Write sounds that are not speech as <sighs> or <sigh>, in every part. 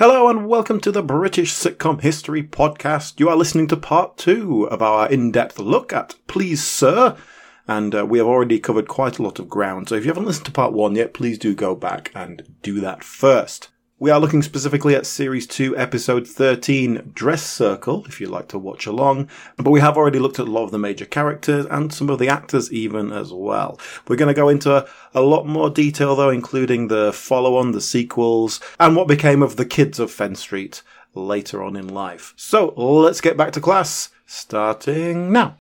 Hello and welcome to the British Sitcom History Podcast. You are listening to part two of our in-depth look at Please Sir, and uh, we have already covered quite a lot of ground. So if you haven't listened to part one yet, please do go back and do that first. We are looking specifically at Series 2, Episode 13, Dress Circle, if you'd like to watch along. But we have already looked at a lot of the major characters and some of the actors even as well. We're going to go into a, lot more detail though, including the follow-on, the sequels, and what became of the kids of Fenn Street later on in life. So let's get back to class, starting now.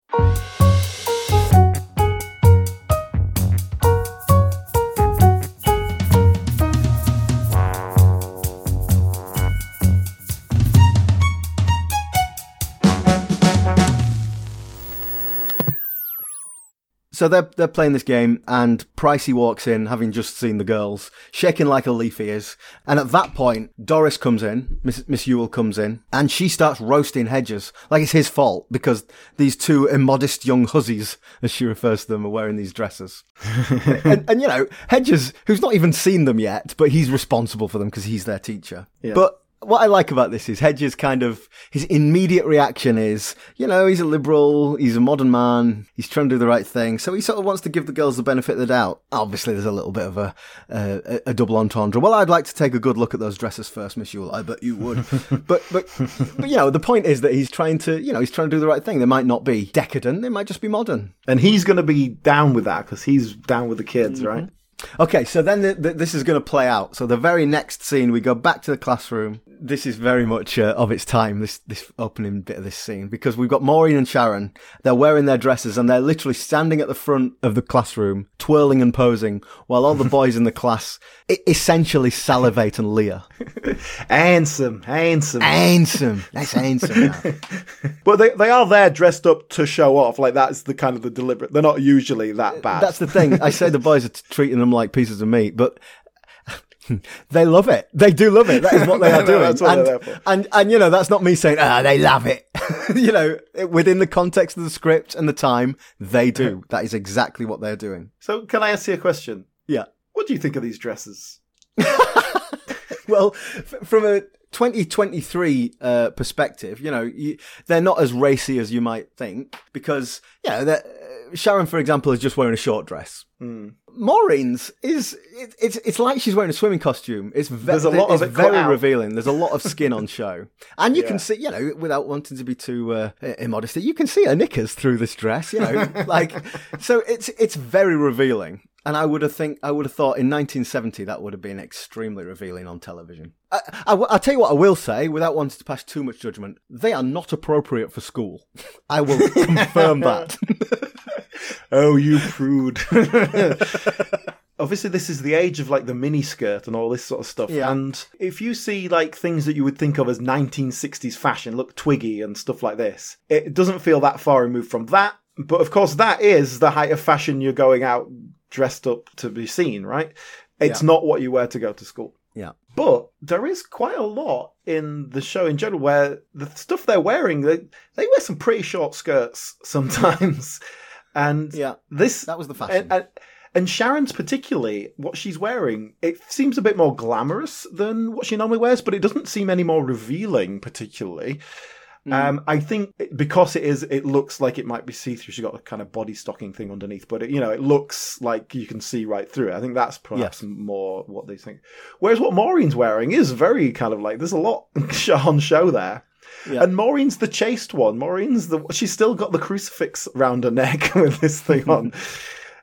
So they're they're playing this game, and Pricey walks in, having just seen the girls, shaking like a leaf he is. And at that point, Doris comes in, Miss Miss Ewell comes in, and she starts roasting Hedges like it's his fault because these two immodest young hussies, as she refers to them, are wearing these dresses. <laughs> and, and you know, Hedges, who's not even seen them yet, but he's responsible for them because he's their teacher. Yeah. But what I like about this is Hedges kind of his immediate reaction is, you know, he's a liberal, he's a modern man, he's trying to do the right thing, so he sort of wants to give the girls the benefit of the doubt. Obviously, there's a little bit of a a, a double entendre. Well, I'd like to take a good look at those dresses first, Miss Ewell. I bet you would. <laughs> but but but you know, the point is that he's trying to, you know, he's trying to do the right thing. They might not be decadent, they might just be modern. And he's going to be down with that because he's down with the kids, mm-hmm. right? Okay, so then the, the, this is going to play out. So the very next scene, we go back to the classroom. This is very much uh, of its time. This this opening bit of this scene because we've got Maureen and Sharon. They're wearing their dresses and they're literally standing at the front of the classroom, twirling and posing, while all the <laughs> boys in the class essentially salivate and leer. <laughs> Handsome, handsome. Handsome, that's <laughs> handsome. But they, they are there dressed up to show off. Like that's the kind of the deliberate. They're not usually that bad. That's the thing. I say the boys are t- treating them like pieces of meat, but <laughs> they love it. They do love it. That is what they are No, doing. that's what and, they're there for. and and you know that's not me saying ah they love it. <laughs> you know within the context of the script and the time they do. <laughs> That is exactly what they're doing. so can I ask you a question? Yeah. What do you think of these dresses? Well, f- from a 2023 uh, perspective, you know, you, they're not as racy as you might think because, you know, uh, Sharon, for example, is just wearing a short dress. Hmm. Maureen's is it, it's it's like she's wearing a swimming costume. It's, ve- There's a lot of very out. revealing. There's a lot of skin on show, <laughs> and you Yeah. can see, you know, without wanting to be too uh, immodest, you can see her knickers through this dress. You know, <laughs> like so it's it's very revealing. And I would have think I would have thought in 1970 that would have been extremely revealing on television. I, I, will tell you what I will say without wanting to pass too much judgment. They are not appropriate for school. <laughs> I will confirm that. Oh, you prude. <laughs> Obviously, this is the age of like the mini skirt and all this sort of stuff. Yeah. And if you see like things that you would think of as 1960s fashion, look Twiggy and stuff like this, it doesn't feel that far removed from that. But of course, that is the height of fashion you're going out dressed up to be seen, right? It's Yeah. not what you wear to go to school. yeah. But there is quite a lot in the show in general where the stuff they're wearing, they, they wear some pretty short skirts sometimes. <laughs> And Yeah. this That was the fashion. and, and, and Sharon's particularly what she's wearing, it seems a bit more glamorous than what she normally wears, but it doesn't seem any more revealing particularly. Mm. Um, I think because it is, it looks like it might be see through. She's got a kind of body stocking thing underneath, but it, you know, it looks like you can see right through it. I think that's perhaps more what they think. Whereas what Maureen's wearing is very kind of like there's a lot <laughs> on show there. Yeah. And Maureen's the chaste one. Maureen's the she's still got the crucifix round her neck <laughs> with this thing <laughs> on.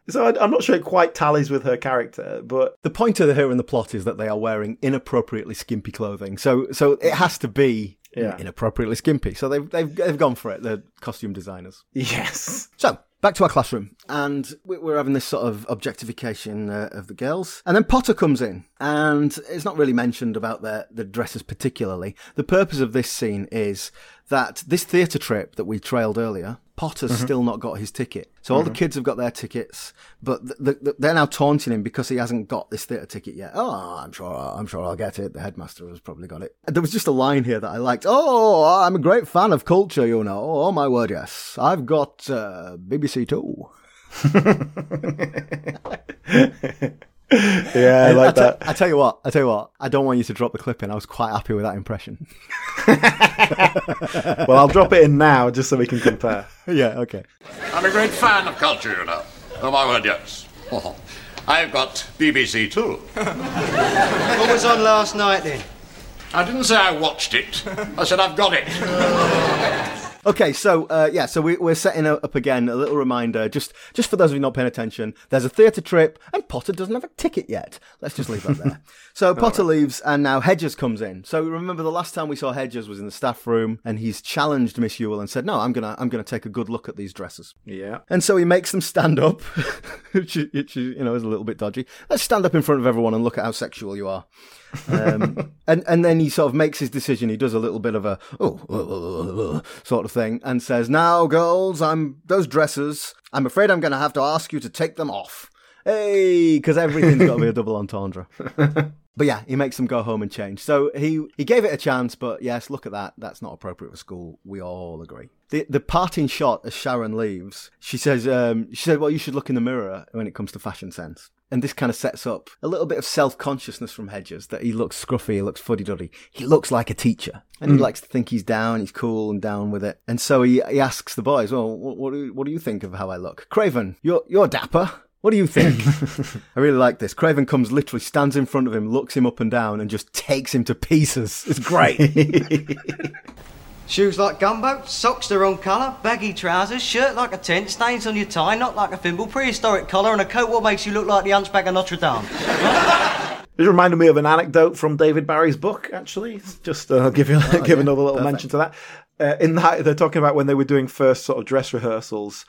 so I, I'm not sure it quite tallies with her character, but The point of the here in the plot is that they are wearing inappropriately skimpy clothing. So so it has to be Yeah. inappropriately skimpy. So they've they've they've gone for it. The costume designers. yes, So back to our classroom, and we- we're having this sort of objectification uh, of the girls, and then Potter comes in, and it's not really mentioned about their the dresses particularly. The purpose of this scene is that this theatre trip that we trailed earlier, Potter's still not got his ticket. So all the kids have got their tickets, but th- th- th- they're now taunting him because he hasn't got this theatre ticket yet. Oh, I'm sure, I'm sure I'll get it. The headmaster has probably got it. There was just a line here that I liked. Oh, I'm a great fan of culture, you know. Oh my word, yes. I've got uh, BBC Two. <laughs> <laughs> Yeah, I And like I that. I tell you what, I tell you what, I don't want you to drop the clip in. I was quite happy with that impression. <laughs> Well, I'll drop it in now just so we can compare. <laughs> yeah, okay. I'm a great fan of culture, you know. Oh, my word, yes. <laughs> I've got BBC Two. What was on last night then? I didn't say I watched it. I said I've got it. Okay, so uh, yeah, so we, we're setting up again a little reminder, just just for those of you not paying attention. There's a theatre trip, and Potter doesn't have a ticket yet. Let's just leave that there. <laughs> So Potter leaves, and now Hedges comes in. So remember the last time we saw Hedges was in the staff room, and he's challenged Miss Ewell and said, "No, I'm gonna I'm gonna take a good look at these dresses." Yeah. And so he makes them stand up, <laughs> which, which you know is a little bit dodgy. Let's stand up in front of everyone and look at how sexual you are. Um, <laughs> and and then he sort of makes his decision. He does a little bit of a oh uh, uh, uh, sort of thing and says, "Now, girls, I'm those dresses. I'm afraid I'm going to have to ask you to take them off." Hey, because everything's got to be a double entendre. <laughs> But yeah, he makes them go home and change. So he he gave it a chance, but yes, look at that. That's not appropriate for school. We all agree. The the parting shot as Sharon leaves, she says, um, she said, "Well, you should look in the mirror when it comes to fashion sense." And this kind of sets up a little bit of self consciousness from Hedges that he looks scruffy, he looks fuddy duddy, he looks like a teacher, and he mm. likes to think he's down, he's cool and down with it. And so he he asks the boys, "Well, what, what do what do you think of how I look?" Craven, you're you're dapper. What do you think? <laughs> I really like this. Craven comes literally, stands in front of him, looks him up and down, and just takes him to pieces. It's great. <laughs> Shoes like gumbo, socks the wrong colour, baggy trousers, shirt like a tent, stains on your tie, not like a thimble, prehistoric collar, and a coat what makes you look like the hunchback of Notre Dame. <laughs> This reminded me of an anecdote from David Barry's book, actually. Just uh, give, you, <laughs> give yeah. another little mention to that. Uh, in that, they're talking about when they were doing first sort of dress rehearsals.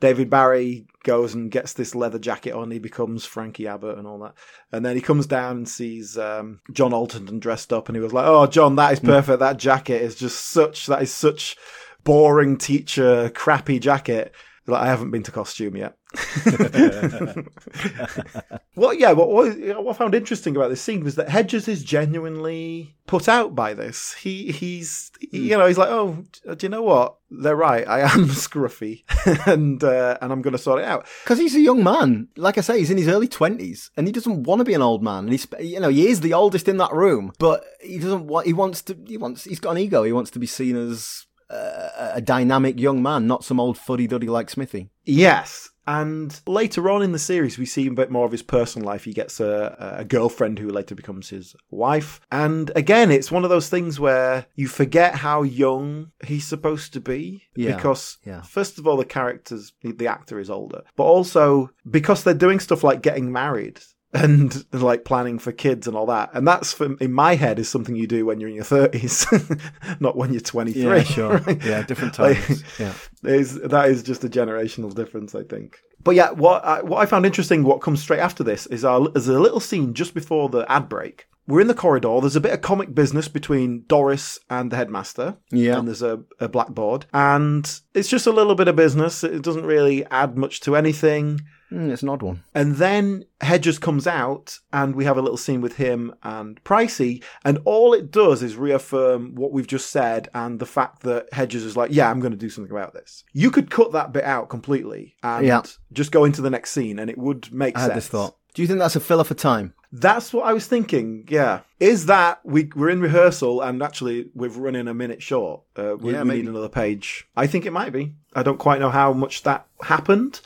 David Barry goes and gets this leather jacket on. He becomes Frankie Abbott and all that. And then he comes down and sees um, John Alderton dressed up, and he was like, "Oh, John, that is perfect. That jacket is just such. That is such boring teacher, crappy jacket." Like, I haven't been to costume yet. <laughs> Well, yeah, what, what I found interesting about this scene was that Hedges is genuinely put out by this. He he's you know he's like, oh, do you know what? They're right. I am <laughs> scruffy, <laughs> and uh, and I'm going to sort it out. Because he's a young man. Like I say, he's in his early 20s, and he doesn't want to be an old man. And he's, you know, he is the oldest in that room, but he doesn't want, he wants to, he wants, he's got an ego. He wants to be seen as uh, a dynamic young man, not some old fuddy duddy like Smithy. Yes. And later on in the series, we see a bit more of his personal life. He gets a, a girlfriend who later becomes his wife. And again, it's one of those things where you forget how young he's supposed to be. Yeah, Because, yeah. first of all, the characters, the, the actor is older. But also, because they're doing stuff like getting married and like planning for kids and all that. And that's, for, in my head, is something you do when you're in your 30s, <laughs> not when you're 23. Yeah, sure. <laughs> right? Yeah, different Like, times. yeah. is that is just a generational difference, I think. But yeah, what I, what I found interesting, what comes straight after this, is our is a little scene just before the ad break. We're in the corridor. There's a bit of comic business between Doris and the headmaster. Yeah. and there's a, a blackboard, and it's just a little bit of business. It doesn't really add much to anything. Mm, it's an odd one. And then Hedges comes out, and we have a little scene with him and Pricey, and all it does is reaffirm what we've just said and the fact that Hedges is like, "Yeah, I'm going to do something about this." You could cut that bit out completely and Yeah. just go into the next scene, and it would make I had this thought. Do you think that's a filler for time? That's what I was thinking. Yeah, is that we we're in rehearsal and actually we're running a minute short. Uh, we, Yeah, we need another page. I think it might be. I don't quite know how much that happened.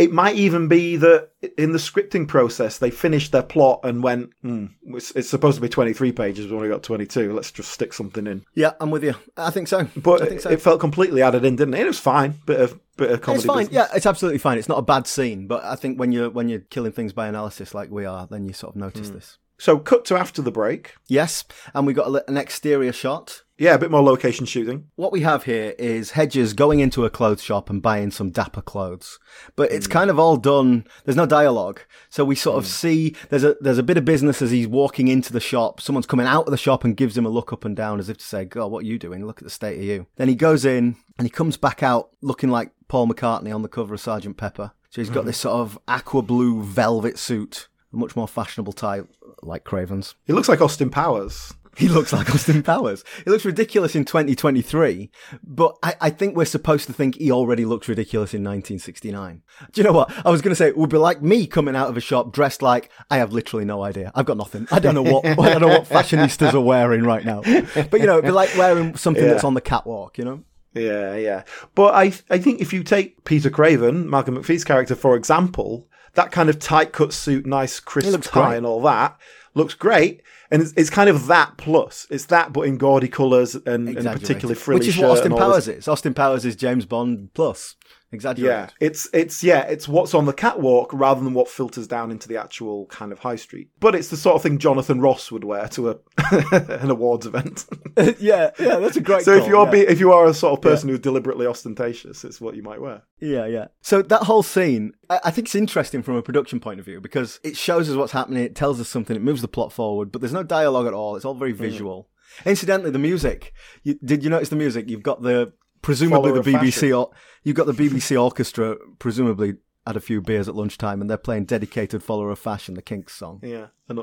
It might even be that in the scripting process they finished their plot and went, hmm, it's, it's supposed to be 23 pages, we only got 22. Let's just stick something in. Yeah, I'm with you. I think so. But I think so. it felt completely added in, didn't it? It was fine. Bit of bit of comedy. it's fine. business. Yeah, it's absolutely fine. It's not a bad scene, but I think when you're when you're killing things by analysis like we are, then you sort of notice Hmm. this. So cut to after the break. Yes, and we got an exterior shot. Yeah, a bit more location shooting. What we have here is Hedges going into a clothes shop and buying some dapper clothes, but it's hmm. kind of all done. There's no dialogue, so we sort of hmm. see there's a there's a bit of business as he's walking into the shop. Someone's coming out of the shop and gives him a look up and down as if to say, "God, what are you doing? Look at the state of you." Then he goes in and he comes back out looking like Paul McCartney on the cover of Sergeant Pepper. So he's got hmm. this sort of aqua blue velvet suit, a much more fashionable tie like Craven's. He looks like Austin Powers. He looks like Austin Powers. He looks ridiculous in 2023, but I, I, think we're supposed to think he already looks ridiculous in 1969. Do you know what? I was going to say it would be like me coming out of a shop dressed like I have literally no idea. I've got nothing. I don't know what I don't know what <laughs> fashionistas are wearing right now. But you know, it'd be like wearing something yeah. that's on the catwalk. You know. Yeah, yeah. But I I think if you take Peter Craven, Malcolm McFee's character, for example, that kind of tight cut suit, nice crisp tie, great. and all that looks great. And it's, it's, kind of that plus. It's that, but in gaudy colours and, and particularly frilly Which is what Austin Powers is. Austin Powers is James Bond plus. Exaggerated. Yeah, it's it's yeah, it's what's on the catwalk rather than what filters down into the actual kind of high street. But it's the sort of thing Jonathan Ross would wear to a <laughs> an awards event. <laughs> yeah, yeah, that's a great. so call, if you're yeah. be, if you are a sort of person yeah. who's deliberately ostentatious, it's what you might wear. Yeah, yeah. So that whole scene, I, I think it's interesting from a production point of view because it shows us what's happening. It tells us something. It moves the plot forward, but there's no dialogue at all. It's all very mm. visual. Mm. Incidentally, the music. You, did you notice the music? You've got the presumably the BBC. Or, you've got the BBC orchestra, presumably had a few beers at lunchtime, and they're playing "Dedicated Follower of Fashion," the Kinks song. Yeah, an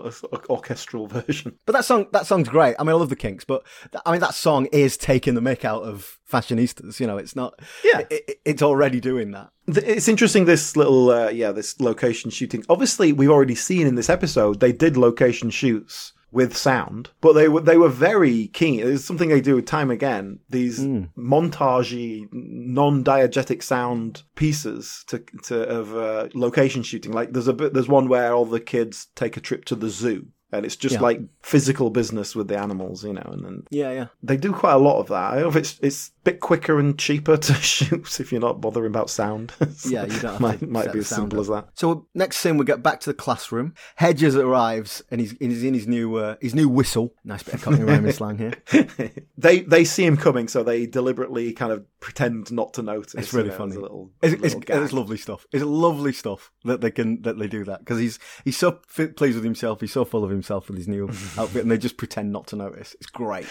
orchestral <laughs> version. But that song, that song's great. I mean, I love the Kinks, but I mean, that song is taking the mick out of fashionistas. You know, it's not. Yeah, it, it's already doing that. It's interesting. This little, uh, yeah, this location shooting. Obviously, we've already seen in this episode they did location shoots with sound, but they were they were very keen. It's something they do time again. These mm. montagey, non-diegetic sound pieces to to of uh, location shooting. Like there's a bit there's one where all the kids take a trip to the zoo and it's just yeah. like physical business with the animals, you know. And then yeah, yeah, they do quite a lot of that. I don't know if it's it's bit quicker and cheaper to <laughs> shoot if you're not bothering about sound. <laughs> so yeah, you don't might might be as simple up. as that. So next scene, we get back to the classroom. Hedges arrives and he's he's in his new uh, his new whistle. Nice bit of Cockney rhyming slang here. <laughs> they they see him coming, so they deliberately kind of pretend not to notice. It's really you know, funny. Little, it's, it's, it's, lovely stuff. It's lovely stuff that they can that they do that because he's he's so pleased with himself. He's so full of himself with his new outfit, and they just pretend not to notice. It's great.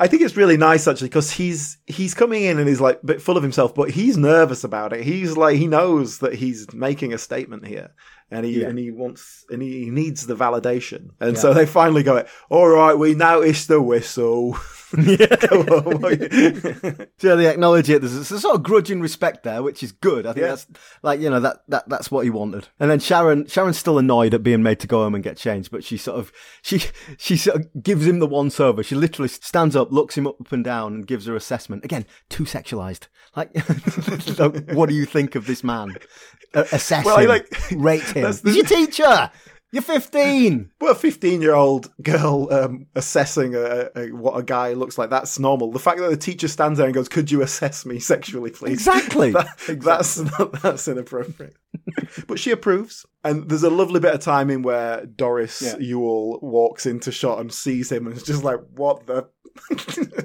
I think it's really nice actually because he's he's coming in and he's like a bit full of himself, but he's nervous about it. He's like he knows that he's making a statement here, and he yeah. and he wants and he needs the validation. And yeah. so they finally go, "All right, we noticed the whistle." <laughs> yeah. <laughs> so <laughs> they acknowledge it. There's a, sort of grudging respect there, which is good. I think yeah. that's like you know that that that's what he wanted. And then Sharon Sharon's still annoyed at being made to go home and get changed, but she sort of she she sort of gives him the once over. She literally stands up, looks him up and down, and gives her assessment. Again, too sexualized. Like, what do you think of this man? Uh, assess well, him, like, rate him. That's the... He's your teacher. You're 15. <laughs> But a 15 year old girl um, assessing a, a, what a guy looks like, that's normal. The fact that the teacher stands there and goes, Could you assess me sexually, please? Exactly. <laughs> that, exactly. That's, that's inappropriate. <laughs> but she approves. And there's a lovely bit of timing where Doris yeah. Ewell walks into shot and sees him and is just like, What the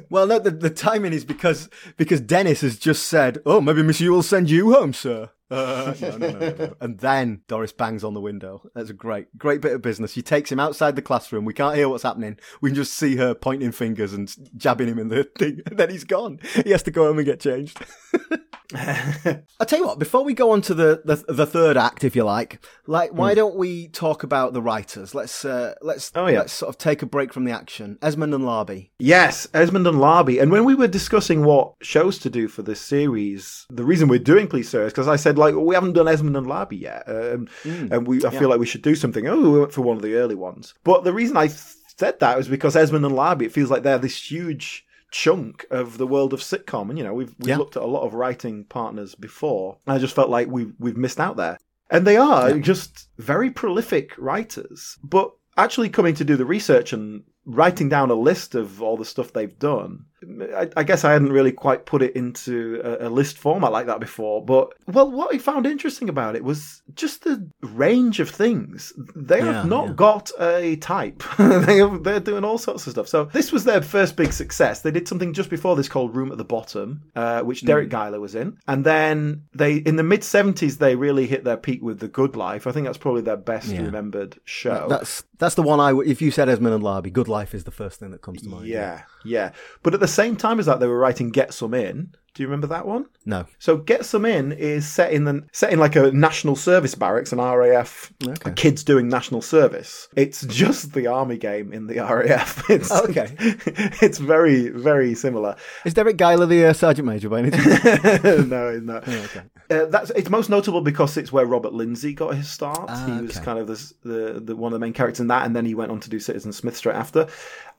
well, no, the, the timing is because because Dennis has just said, "Oh, maybe Miss Ewell send you home, sir." <laughs> Uh, no, no, no, and then Doris bangs on the window. That's a great, great bit of business. She takes him outside the classroom. We can't hear what's happening. We can just see her pointing fingers and jabbing him in the <laughs> thing. And then he's gone. He has to go home and get changed. <laughs> I tell you what, before we go on to the, the, the third act, if you like, like why mm. don't we talk about the writers? Let's uh, let's oh, yeah. let's sort of take a break from the action. Esmonde and Larbey. Yes, Esmonde and Larbey. And when we were discussing what shows to do for this series, the reason we're doing Please Sir is because I said like we haven't done Esmonde and Larbey yet, um, mm. and we I yeah. feel like we should do something. Oh, we went for one of the early ones. But the reason I said that was because Esmonde and Larbey. It feels like they're this huge chunk of the world of sitcom. And you know, we've we've yeah. looked at a lot of writing partners before. And I just felt like we we've missed out there. And they are yeah. just very prolific writers. But actually coming to do the research and writing down a list of all the stuff they've done, I, I, guess I hadn't really quite put it into a, a, list format like that before. But well, what I found interesting about it was just the range of things. They yeah, have not yeah. got a type. <laughs> they have, they're doing all sorts of stuff. So this was their first big success. They did something just before this called Room at the Bottom, uh, which hmm. Deryck mm. Guyler was in, and then they in the mid seventies they really hit their peak with The Good Life. I think that's probably their best yeah. remembered show. That's that's the one I. If you said Esmonde and Larbey, Good Life is the first thing that comes to mind. Yeah, yeah. But at the same time as that, they were writing Get Some In, Do you remember that one? No. So Get Some In is set in the set in like a national service barracks, an RAF Okay. kids doing national service. It's <laughs> just the army game in the RAF. <laughs> It's, Okay. <laughs> it's very very similar. Is Deryck Guyler the uh, sergeant major by any chance? no, it's not. Oh, okay. Uh, that's it's most notable because it's where Robert Lindsay got his start. Ah, he was okay. kind of the, the the one of the main characters in that, and then he went on to do Citizen Smith straight after.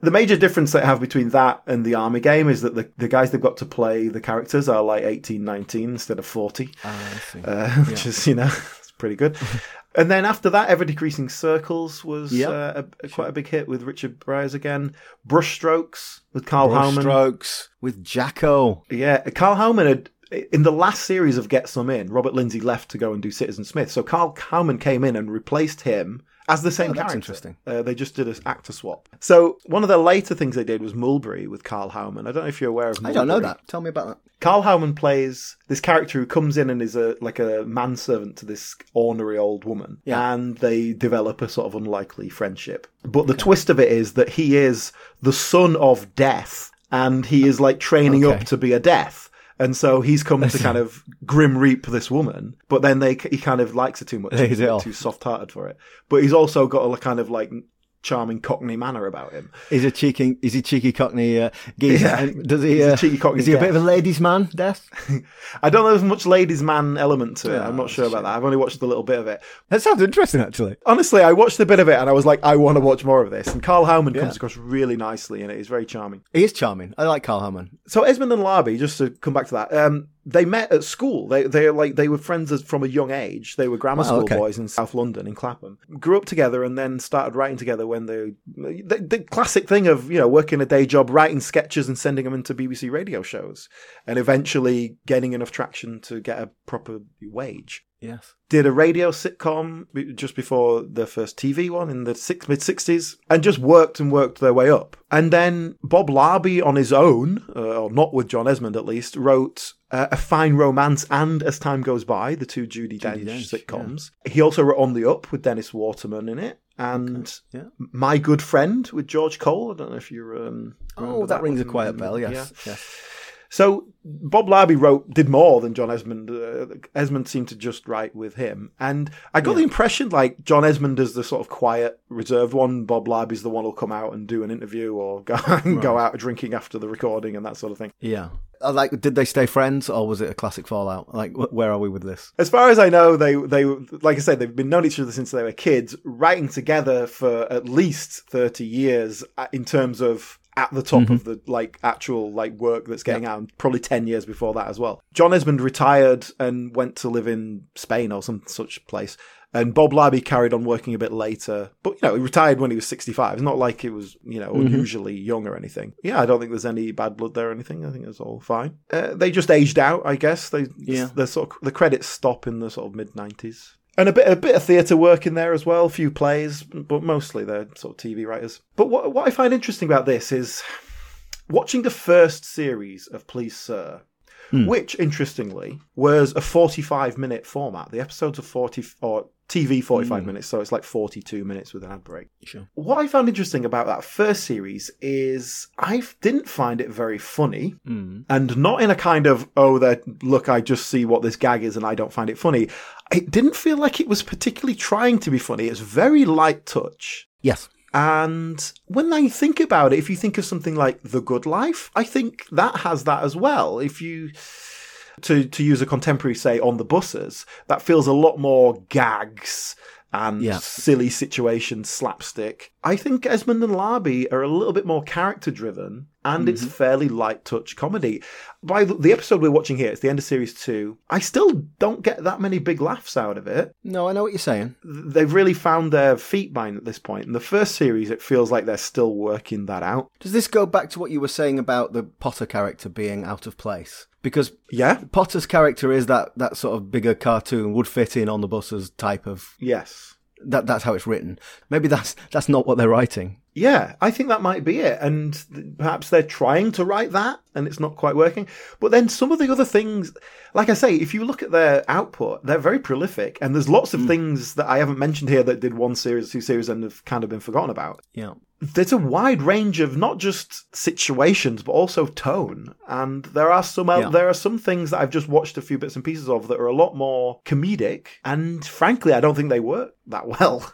The major difference they have between that and the army game is that the, the guys they've got to play the characters are like 18, 19 instead of 40. Ah, I see. uh, <laughs> which is you know <laughs> it's pretty good. <laughs> and then after that, Ever Decreasing Circles was Yep. uh, a, a- quite a big hit with Richard Briers again. Brushstrokes with Karl Howman. Strokes with Jacko. Yeah, Karl Howman had. In the last series of Get Some In, Robert Lindsay left to go and do Citizen Smith. So Karl Howman came in and replaced him as the same Oh, that's character. interesting. Uh, they just did an actor swap. So one of the later things they did was Mulberry with Karl Howman. I don't know if you're aware of I don't know that. Tell me about that. Karl Howman plays this character who comes in and is a like a manservant to this ornery old woman, Yeah. and they develop a sort of unlikely friendship. But the twist of it is that he is the son of Death, and he is like training Okay. up to be a Death. And so he's come to kind of grim reap this woman, but then they he kind of likes her too much. He's it a bit off. too soft-hearted for it. But he's also got a kind of like charming Cockney manner about him. Is a cheeky, is he cheeky Cockney uh, geezer? Yeah, does he? Uh, cheeky Cockney is he a bit of a ladies' man? Death. <laughs> I don't know there's much ladies' man element to it. Yeah, I'm not sure about that. I've only watched a little bit of it. That sounds interesting, actually. Honestly, I watched a bit of it and I was like, I want to watch more of this. And Karl Howman Yeah. comes across really nicely in it. He's very charming. He is charming. I like Karl Howman. So Esmonde and Larbey, just to come back to that, um, they met at school. They they like they were friends as, from a young age. They were grammar Wow, school okay. boys in South London in Clapham. Grew up together and then started writing together when they the, the classic thing of you know working a day job, writing sketches and sending them into BBC radio shows, and eventually getting enough traction to get a proper wage. Yes. did a radio sitcom just before the first TV one in the six, mid 60s and just worked and worked their way up. And then Bob Larbey on his own, uh, or not with John Esmonde at least, wrote uh, A Fine Romance and As Time Goes By, the two Judy, Dench, Dench, sitcoms. He also wrote On the Up with Dennis Waterman in it. And Yeah. My Good Friend with George Cole. I don't know if you're. Um, Oh, remember that, rings a quiet bell. Yes. Yeah. Yes. So Bob Larbey wrote did more than John Esmonde. Uh, Esmonde seemed to just write with him, and I got the impression like John Esmonde is the sort of quiet, reserved one. Bob Larbey's the one who'll come out and do an interview or <laughs> go, go out drinking after the recording and that sort of thing. Yeah. Uh, Like, did they stay friends, or was it a classic fallout? Like, where are we with this? As far as I know, they they like I said they've been known each other since they were kids, writing together for at least thirty years uh, in terms of at the top of the like actual like work that's getting out, and probably ten years before that as well. John Esmonde retired and went to live in Spain or some such place. And Bob Larbey carried on working a bit later, but you know he retired when he was sixty-five. It's not like it was you know unusually young or anything. Yeah, I don't think there's any bad blood there or anything. I think it's all fine. Uh, they just aged out, I guess. They Yeah. the sort of the credits stop in the sort of mid nineties. And a bit a bit of theatre work in there as well, a few plays, but mostly they're sort of TV writers. But what what I find interesting about this is watching the first series of Please Sir, hmm. which interestingly was a forty five minute format. The episodes are forty or TV forty five hmm. minutes, so it's like forty two minutes with an ad break. Sure. What I found interesting about that first series is I didn't find it very funny, hmm. and not in a kind of oh, that look, I just see what this gag is and I don't find it funny. It didn't feel like it was particularly trying to be funny. It's very light touch. Yes. And when I think about it, if you think of something like The Good Life, I think that has that as well. If you to to use a contemporary say on the buses, that feels a lot more gags and Yeah. silly situations, slapstick. I think Esmonde and Larbey are a little bit more character driven and it's mm-hmm. fairly light touch comedy. By the, the episode we're watching here, it's the end of series two. I still don't get that many big laughs out of it No, I know what you're saying. they've really found their feet by at this point. In the first series, it feels like they're still working that out. Does this go back to what you were saying about the Potter character being out of place? Because Yeah. Potter's character is that, that sort of bigger cartoon, would fit in on the buses type of Yes. that that's how it's written. Maybe that's that's not what they're writing. Yeah, I think that might be it. And perhaps they're trying to write that and it's not quite working. But then some of the other things, like I say, if you look at their output, they're very prolific. And there's lots of Hmm. things that I haven't mentioned here that did one series, two series, and have kind of been forgotten about. Yeah. There's a wide range of not just situations, but also tone. And there are some, Yeah. there are some things that I've just watched a few bits and pieces of that are a lot more comedic. And frankly, I don't think they work that <laughs> well.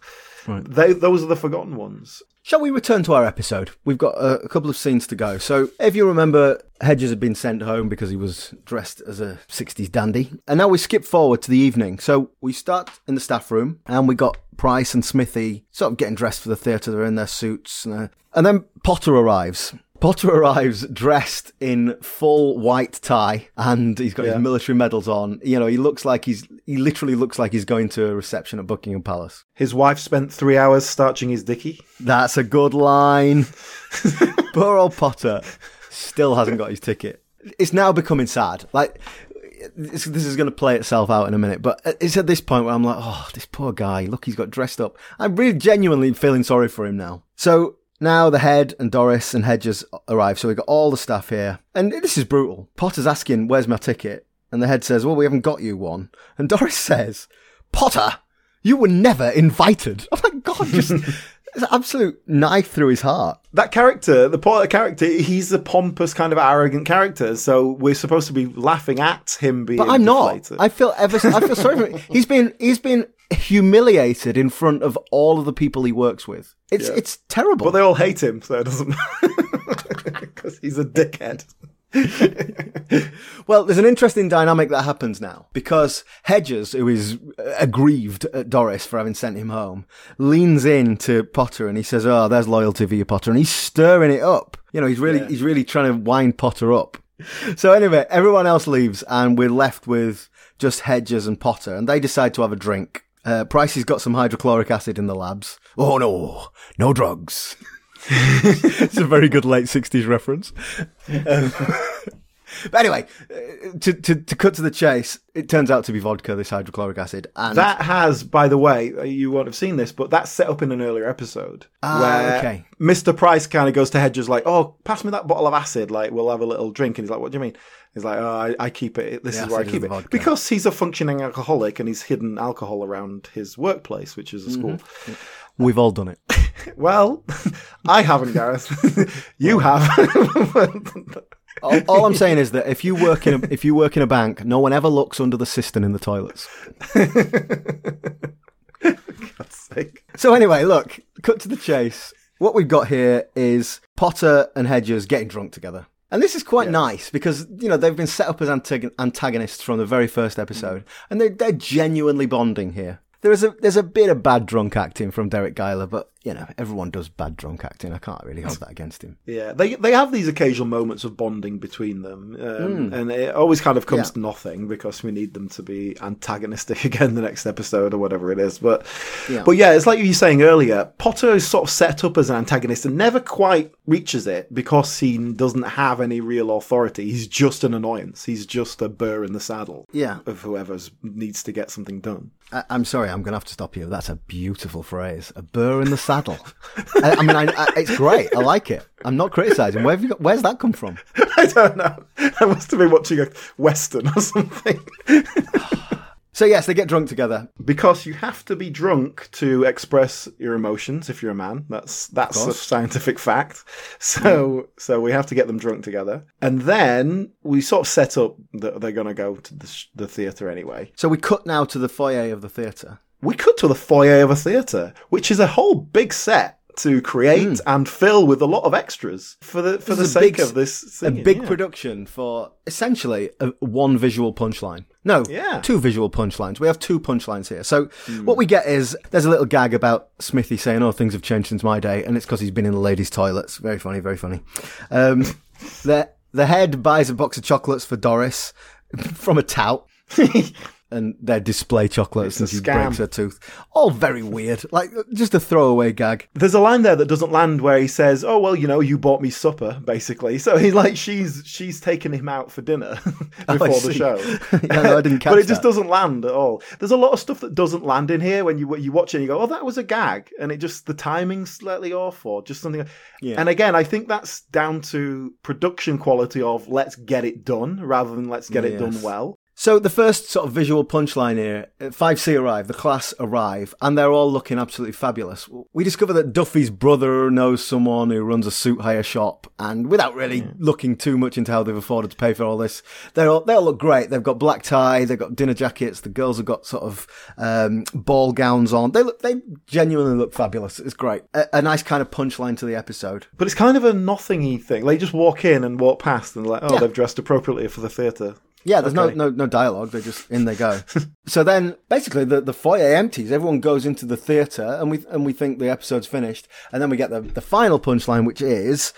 Right. They, those are the forgotten ones. Shall we return to our episode? We've got a, couple of scenes to go. So, if you remember, Hedges had been sent home because he was dressed as a 60s dandy. And now we skip forward to the evening. So, we start in the staff room and we got Price and Smithy sort of getting dressed for the theatre. They're in their suits. And, uh, and then Potter arrives. Potter arrives dressed in full white tie and he's got Yeah. his military medals on. You know, he looks like he's, he literally looks like he's going to a reception at Buckingham Palace. His wife spent three hours starching his dicky. That's a good line. <laughs> Poor old Potter still hasn't got his ticket. It's now becoming sad. Like, this, this is going to play itself out in a minute, but it's at this point where I'm like, oh, this poor guy. Look, he's got dressed up. I'm really genuinely feeling sorry for him now. So now the head and Doris and Hedges arrive. So we've got all the staff here. And this is brutal. Potter's asking, where's my ticket? And the head says, well, we haven't got you one. And Doris <laughs> says, Potter, you were never invited. Oh my God, just it's an absolute knife through his heart. That character, the Potter character, he's a pompous, kind of arrogant character. So we're supposed to be laughing at him being. But I'm not. I feel ever. I feel sorry for him. <laughs> He's been he's been humiliated in front of all of the people he works with. It's it's terrible. But they all hate him, so it doesn't <laughs> because he's a dickhead. <laughs> well, there's an interesting dynamic that happens now because Hedges, who is uh, aggrieved at Doris for having sent him home, leans in to Potter and he says, "Oh, there's loyalty for you, Potter," and he's stirring it up. You know, he's really he's really trying to wind Potter up. So anyway, everyone else leaves and we're left with just Hedges and Potter, and they decide to have a drink. Uh, Pricey's got some hydrochloric acid in the labs. Oh no, no drugs. <laughs> it's a very good late 60s reference. Um, <laughs> but anyway, uh, to, to, to cut to the chase, it turns out to be vodka, this hydrochloric acid. And That has, by the way, uh, you won't have seen this, but that's set up in an earlier episode Ah, where okay. Mr. Price kind of goes to Hedges like, "Oh, pass me that bottle of acid. Like, we'll have a little drink." And he's like, "What do you mean?" He's like, "Oh, I, I keep it. This The is where I keep it vodka. because he's a functioning alcoholic and he's hidden alcohol around his workplace, which is a school." Mm-hmm. We've all done it. <laughs> Well, <laughs> I haven't, Gareth. <laughs> you have. all, all I'm saying is that if you work in a, if you work in a bank, no one ever looks under the cistern in the toilets. God's sake. So anyway, look, cut to the chase. What we've got here is Potter and Hedges getting drunk together. And this is quite nice because, you know, they've been set up as antag- antagonists from the very first episode. And they, they're genuinely bonding here. There is a, there's a bit of bad drunk acting from Deryck Guyler, but, you know, everyone does bad drunk acting. I can't really hold that against him. Yeah, they they have these occasional moments of bonding between them, um, and it always kind of comes Yeah. to nothing because we need them to be antagonistic <laughs> again the next episode or whatever it is. But Yeah. but yeah, it's like you were saying earlier. Potter is sort of set up as an antagonist and never quite reaches it because he doesn't have any real authority. He's just an annoyance. He's just a burr in the saddle. Yeah. of whoever's needs to get something done. I, I'm sorry, I'm going to have to stop you. That's a beautiful phrase. A burr in the saddle. I, I mean, I, I, it's great. I like it. I'm not criticizing. Where have you got, where's that come from? <laughs> I don't know. I must have been watching a western or something. <sighs> So yes, they get drunk together. because you have to be drunk to express your emotions if you're a man that's that's a scientific fact so so we have to get them drunk together and then we sort of set up that they're going to go to the, sh- the theater anyway So we cut now to the foyer of the theatre. We cut to the foyer of a theater which is a whole big set to create and fill with a lot of extras for the for This the sake big- of this A big yeah. production for essentially a, one visual punchline. No, Yeah. two visual punchlines. We have two punchlines here. So what we get is there's a little gag about Smithy saying, "Oh, things have changed since my day," and it's because he's been in the ladies' toilets. Very funny, very funny. Um, <laughs> the the head buys a box of chocolates for Doris <laughs> from a tout. <laughs> and their display chocolates It's and she scam. breaks her tooth. All very weird. Like, just a throwaway gag. There's a line there that doesn't land where he says, "Oh well, you know, you bought me supper," basically. So he's like, she's she's taken him out for dinner <laughs> oh, before the Oh, see. show. <laughs> Yeah, no, I didn't <laughs> catch but it just that. doesn't land at all. There's a lot of stuff that doesn't land in here when you you watch it. and You go, "Oh, that was a gag," and it just the timing's slightly off, or just something. Yeah. And again, I think that's down to production quality of let's get it done rather than let's get it done well. So the first sort of visual punchline here, uh, 5C arrive, the class arrive, and they're all looking absolutely fabulous. We discover that Duffy's brother knows someone who runs a suit hire shop, and without really looking too much into how they've afforded to pay for all this, they all they all look great. They've got black tie, they've got dinner jackets. The girls have got sort of um, ball gowns on. They look, they genuinely look fabulous. It's great. A, a nice kind of punchline to the episode. But it's kind of a nothingy thing. They just walk in and walk past, and like, oh, Yeah. they've dressed appropriately for the theatre. Yeah, there's Okay. no, no no dialogue. They just in they go. <laughs> so then, basically, the, the foyer empties. Everyone goes into the theatre, and we and we think the episode's finished. And then we get the the final punchline, which is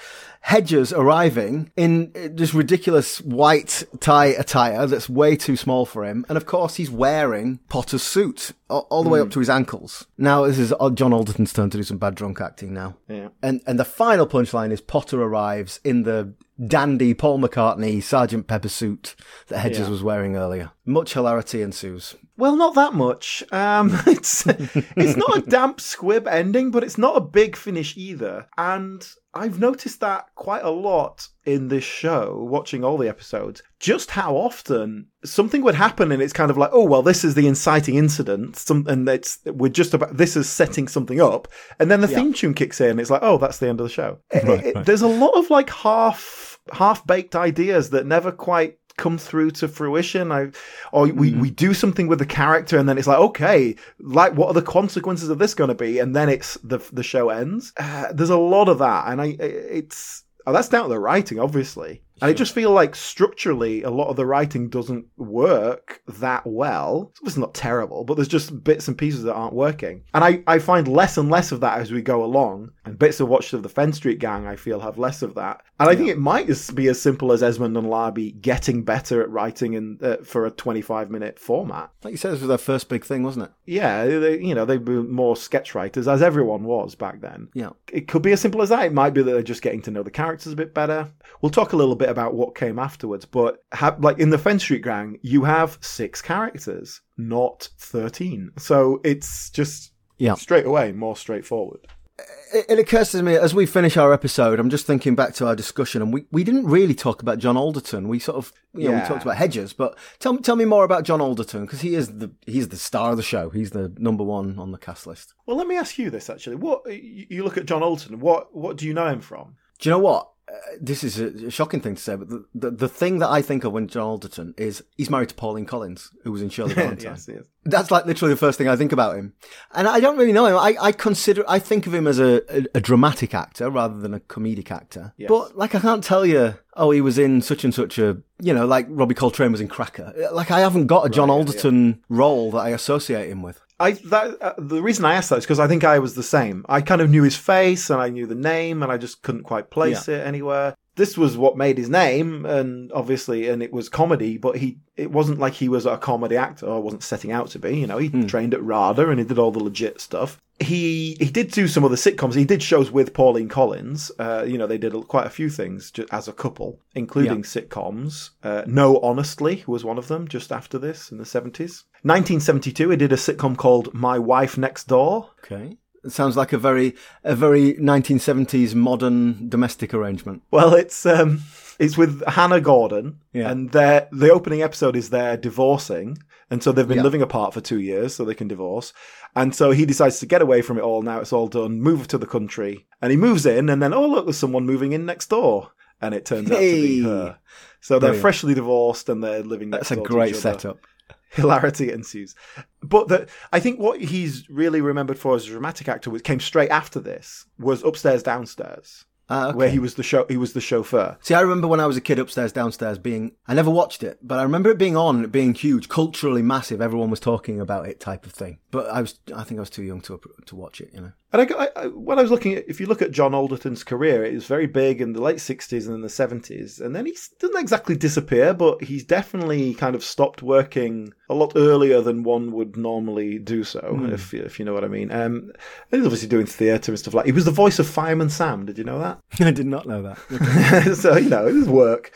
Hedges arriving in uh, this ridiculous white tie attire that's way too small for him, and of course he's wearing Potter's suit all, all the way up to his ankles. Now this is John Alderton's turn to do some bad drunk acting now. Yeah. And and the final punchline is Potter arrives in the dandy Paul McCartney Sergeant Pepper suit that Hedges Yeah. was wearing earlier. Much hilarity ensues. Well, not that much. Um, <laughs> it's it's not a damp squib ending, but it's not a big finish either. And I've noticed that quite a lot in this show, watching all the episodes. Just how often something would happen, and it's kind of like, oh well, this is the inciting incident. Some, and it's we're just about this is setting something up, and then the theme tune kicks in. It's like, oh, that's the end of the show. <laughs> It- it- There's a lot of like half half baked ideas that never quite come through to fruition. I, or we, we do something with the character and then it's like, okay, like what are the consequences of this going to be? And then it's the, the show ends. Uh, there's a lot of that. And I, it's, oh, that's down to the writing, obviously. And I just feel like structurally, a lot of the writing doesn't work that well. It's not terrible, but there's just bits and pieces that aren't working. And I, I find less and less of that as we go along. And bits of Watch of the Fenn Street Gang, I feel, have less of that. And I think it might be as simple as Esmonde and Larbey getting better at writing in, uh, for a 25 minute format. Like you said, this was their first big thing, wasn't it? Yeah, they, you know, they were more sketch writers, as everyone was back then. Yeah. It could be as simple as that. It might be that they're just getting to know the characters a bit better. We'll talk a little bit about what came afterwards, but ha- like in the Fenn Street Gang, you have six characters, not 13. So it's just Yeah. straight away more straightforward. It, it occurs to me as we finish our episode, I'm just thinking back to our discussion, and we, we didn't really talk about John Alderton. We sort of, you know, Yeah. we talked about Hedges, but tell, me- tell me more about John Alderton, because he is the, he's the star of the show. He's the number one on the cast list. Well, let me ask you this actually. What you look at John Alderton, what what do you know him from? Do you know what? This is a, shocking thing to say, but the, the, the thing that I think of when John Alderton is he's married to Pauline Collins, who was in Shirley <laughs> Valentine. yes, yes. That's like literally the first thing I think about him. And I don't really know him. I, I consider, I think of him as a, a, a dramatic actor rather than a comedic actor. Yes. But like, I can't tell you, oh, he was in such and such a, you know, like Robbie Coltrane was in Cracker. Like, I haven't got a John Right, yeah, Alderton role that I associate him with. I that uh, the reason I asked that is because I think I was the same. I kind of knew his face and I knew the name, and I just couldn't quite place it anywhere. This was what made his name, and obviously, and it was comedy. But he, it wasn't like he was a comedy actor or wasn't setting out to be. You know, he trained at RADA and he did all the legit stuff. He he did do some other sitcoms. He did shows with Pauline Collins. Uh, you know, they did quite a few things ju- as a couple, including sitcoms. Uh, no, honestly, was one of them. Just after this in the seventies. 1972, he did a sitcom called My Wife Next Door. Okay. It sounds like a very, a very 1970s modern domestic arrangement. Well, it's um, it's with Hannah Gordon, Yeah. and their the opening episode is they're divorcing, and so they've been Yeah. living apart for two years, so they can divorce. And so he decides to get away from it all. Now it's all done. Move to the country, and he moves in, and then oh look, there's someone moving in next door, and it turns out to be her. So they're Brilliant. freshly divorced, and they're living next That's a great setup. Hilarity ensues. But that I think what he's really remembered for as a dramatic actor, which came straight after this, was Upstairs Downstairs, Ah, okay. where he was the show he was the chauffeur. See, I remember when I was a kid upstairs, downstairs being, I never watched it, but I remember it being on, being huge, culturally massive. Everyone was talking about it type of thing. But I was, I think I was too young to, to watch it, you know. And I, I, when I was looking at, if you look at John Alderton's career, it was very big in the late 60s and in the 70s. And then he doesn't exactly disappear, but he's definitely kind of stopped working a lot earlier than one would normally do so, mm. if, if you know what I mean. Um, he's obviously doing theatre and stuff like He was the voice of Fireman Sam. Did you know that? <laughs> I did not know that. <laughs> so, you know, it is work.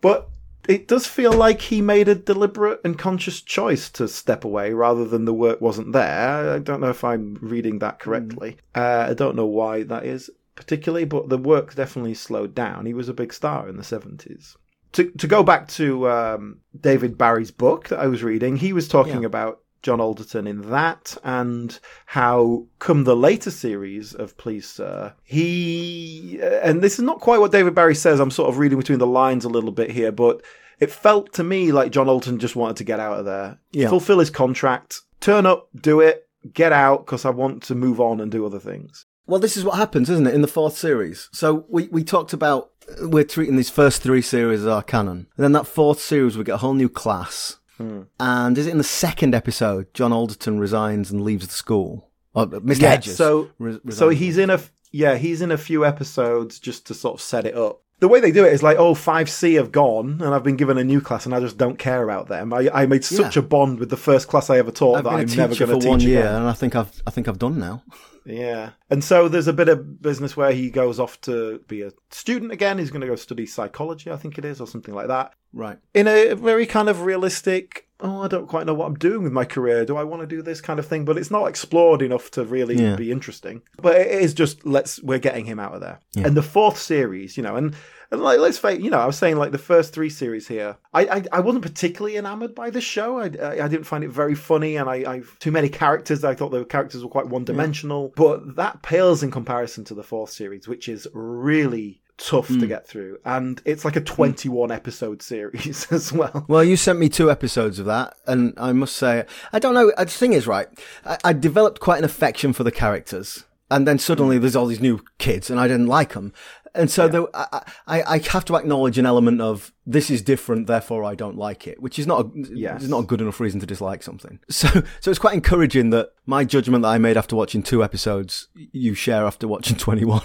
But it does feel like he made a deliberate and conscious choice to step away rather than the work wasn't there. I don't know if I'm reading that correctly. Mm. Uh, I don't know why that is particularly, but the work definitely slowed down. He was a big star in the 70s. To, to go back to um, David Barry's book that I was reading, he was talking yeah. about John Alderton in that, and how come the later series of Please Sir, he uh, and this is not quite what David Barry says. I'm sort of reading between the lines a little bit here, but it felt to me like John Alderton just wanted to get out of there, yeah. fulfill his contract, turn up, do it, get out because I want to move on and do other things. Well, this is what happens, isn't it, in the fourth series? So we, we talked about we're treating these first three series as our canon. And then that fourth series, we get a whole new class. Hmm. And is it in the second episode John Alderton resigns and leaves the school? Or Mr. Yeah, Hedges. So, re- so he's in a yeah he's in a few episodes just to sort of set it up. The way they do it is like, oh, 5C have gone, and I've been given a new class, and I just don't care about them. I, I made such yeah. a bond with the first class I ever taught I've that I'm never going to teach one year, again. and I think I've I think I've done now. <laughs> Yeah. And so there's a bit of business where he goes off to be a student again. He's going to go study psychology, I think it is, or something like that. Right. In a very kind of realistic, oh, I don't quite know what I'm doing with my career. Do I want to do this kind of thing? But it's not explored enough to really yeah. be interesting. But it is just, let's, we're getting him out of there. Yeah. And the fourth series, you know, and and like, let's face, you know, I was saying like the first three series here, I I, I wasn't particularly enamored by the show. I, I, I didn't find it very funny, and I, I too many characters. I thought the characters were quite one dimensional. Yeah. But that pales in comparison to the fourth series, which is really tough mm. to hmm. get through and it's like a 21 episode series <laughs> as well well you sent me two episodes of that and i must say i don't know the thing is right I, I developed quite an affection for the characters and then suddenly mm. there's all these new kids and I didn't like them. And so yeah. there, I, I, I, have to acknowledge an element of this is different, therefore I don't like it, which is not a, yes. is not a good enough reason to dislike something. <laughs> So, so it's quite encouraging that my judgment that I made after watching two episodes, you share after watching <laughs> 21.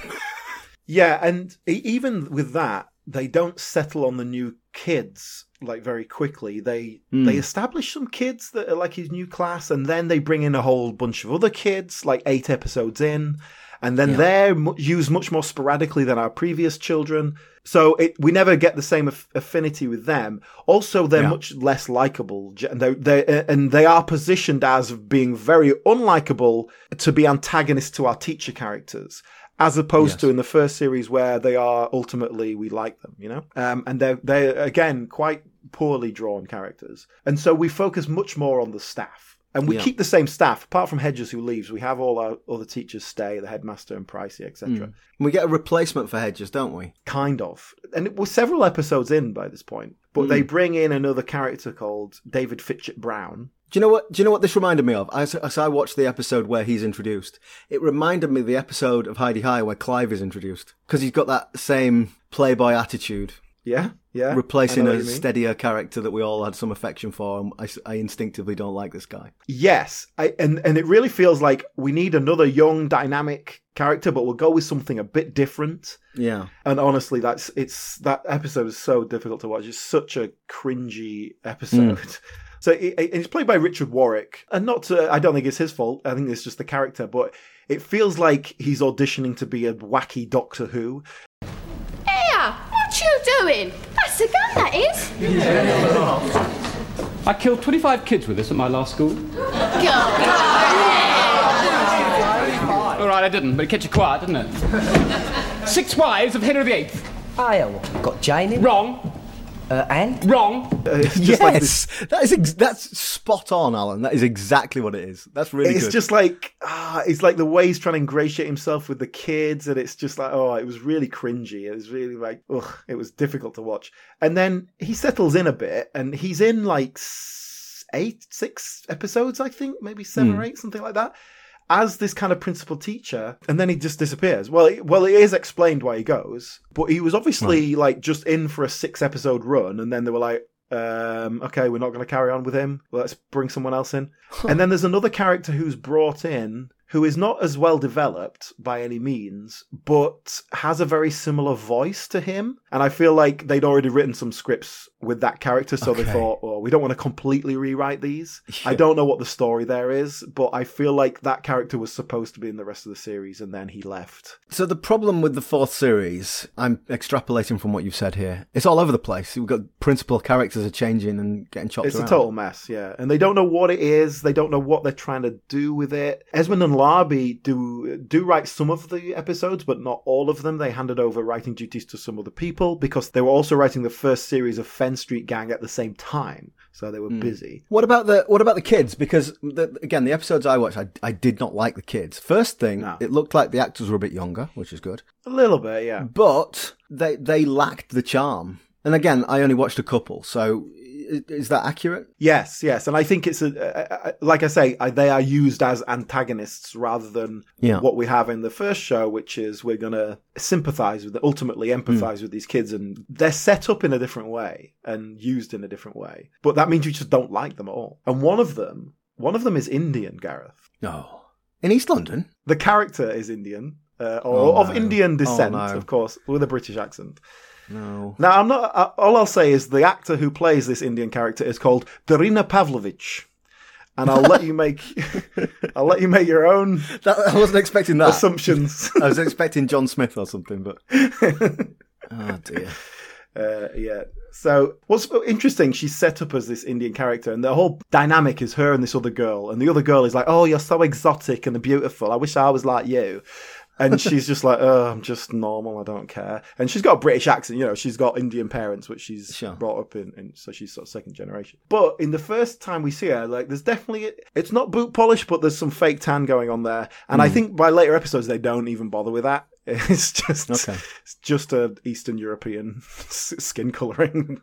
yeah. And even with that, they don't settle on the new kids like very quickly. They mm. they establish some kids that are like his new class, and then they bring in a whole bunch of other kids, like eight episodes in, and then yeah. they're used much more sporadically than our previous children. So it, we never get the same aff- affinity with them. Also, they're yeah. much less likable, and they they and they are positioned as being very unlikable to be antagonists to our teacher characters as opposed yes. to in the first series where they are ultimately we like them, you know, um, and they're they're again quite poorly drawn characters, and so we focus much more on the staff. And we yeah. keep the same staff, apart from Hedges who leaves. We have all our other teachers stay, the headmaster and Pricey, etc. Mm. We get a replacement for Hedges, don't we? Kind of. And it was several episodes in by this point, but mm. they bring in another character called David Fitchett Brown. Do you know what? Do you know what this reminded me of? As, as I watched the episode where he's introduced, it reminded me of the episode of Hi-de-Hi where Clive is introduced because he's got that same playboy attitude. Yeah, yeah. Replacing a steadier character that we all had some affection for. And I, I instinctively don't like this guy. Yes, I, and and it really feels like we need another young, dynamic character, but we'll go with something a bit different. Yeah. And honestly, that's it's that episode is so difficult to watch. It's such a cringy episode. Mm. <laughs> So it, it's played by Richard Warwick, and not to, I don't think it's his fault. I think it's just the character, but it feels like he's auditioning to be a wacky Doctor Who, you doing? That's a gun, that is. I killed 25 kids with this at my last school. God. All right, I didn't, but it kept you quiet, didn't it? Six wives of Henry VIII. I got Jane in. Wrong. Uh, and wrong. Uh, yes, like that is ex- that's spot on, Alan. That is exactly what it is. That's really. It's good. just like ah, it's like the way he's trying to ingratiate himself with the kids, and it's just like oh, it was really cringy. It was really like ugh, it was difficult to watch. And then he settles in a bit, and he's in like eight, six episodes, I think, maybe seven mm. or eight, something like that as this kind of principal teacher, and then he just disappears. Well, it, well, it is explained why he goes, but he was obviously right. like just in for a six episode run, and then they were like, um, okay, we're not going to carry on with him. Let's bring someone else in. and then there's another character who's brought in who is not as well developed by any means, but has a very similar voice to him. And I feel like they'd already written some scripts with that character, so they thought, oh, we don't want to completely rewrite these. I don't know what the story there is, but I feel like that character was supposed to be in the rest of the series, and then he left. So the problem with the fourth series, I'm extrapolating from what you've said here. It's all over the place. We've got principal characters are changing and getting chopped It's around. a total mess, yeah. And they don't know what it is. They don't know what they're trying to do with it. Esmonde and Larbey do do write some of the episodes, but not all of them. They handed over writing duties to some other people because they were also writing the first series of Fenn Street Gang at the same time, so they were hmm. busy. What about the what about the kids? Because the, again, the episodes I watched, I, I did not like the kids. First thing, No. it looked like the actors were a bit younger, which is good, A little bit, yeah. but they they lacked the charm. And again, I only watched a couple, so i- is that accurate? Yes, yes, and I think it's a, like I say, they are used as antagonists rather than Yeah. what we have in the first show, which is we're going to sympathize with, ultimately empathize with these kids, and they're set up in a different way and used in a different way. But that means you just don't like them at all. And one of them, one of them is Indian, Gareth. No. In East London? The character is Indian, uh, or Oh, of no. Indian descent, Oh, no. of course, with a British accent. No. Now, I'm not. Uh, all I'll say is the actor who plays this Indian character is called Darina Pavlovich, and I'll let you make. <laughs> I'll let you make your own That, I wasn't expecting that. assumptions. <laughs> I was expecting John Smith or something, but oh <laughs> dear. Uh, yeah. So what's interesting, she's set up as this Indian character, and the whole dynamic is her and this other girl, and the other girl is like, "Oh, you're so exotic and beautiful. I wish I was like you." And she's just like, "Oh, I'm just normal. I don't care." And she's got a British accent, you know. She's got Indian parents, which she's Sure. brought up in, and so she's sort of second generation. But in the first time we see her, like, there's definitely it's not boot polish, but there's some fake tan going on there. And I hmm. think by later episodes they don't even bother with that. <laughs> It's just Okay. it's just a Eastern European <laughs> skin coloring.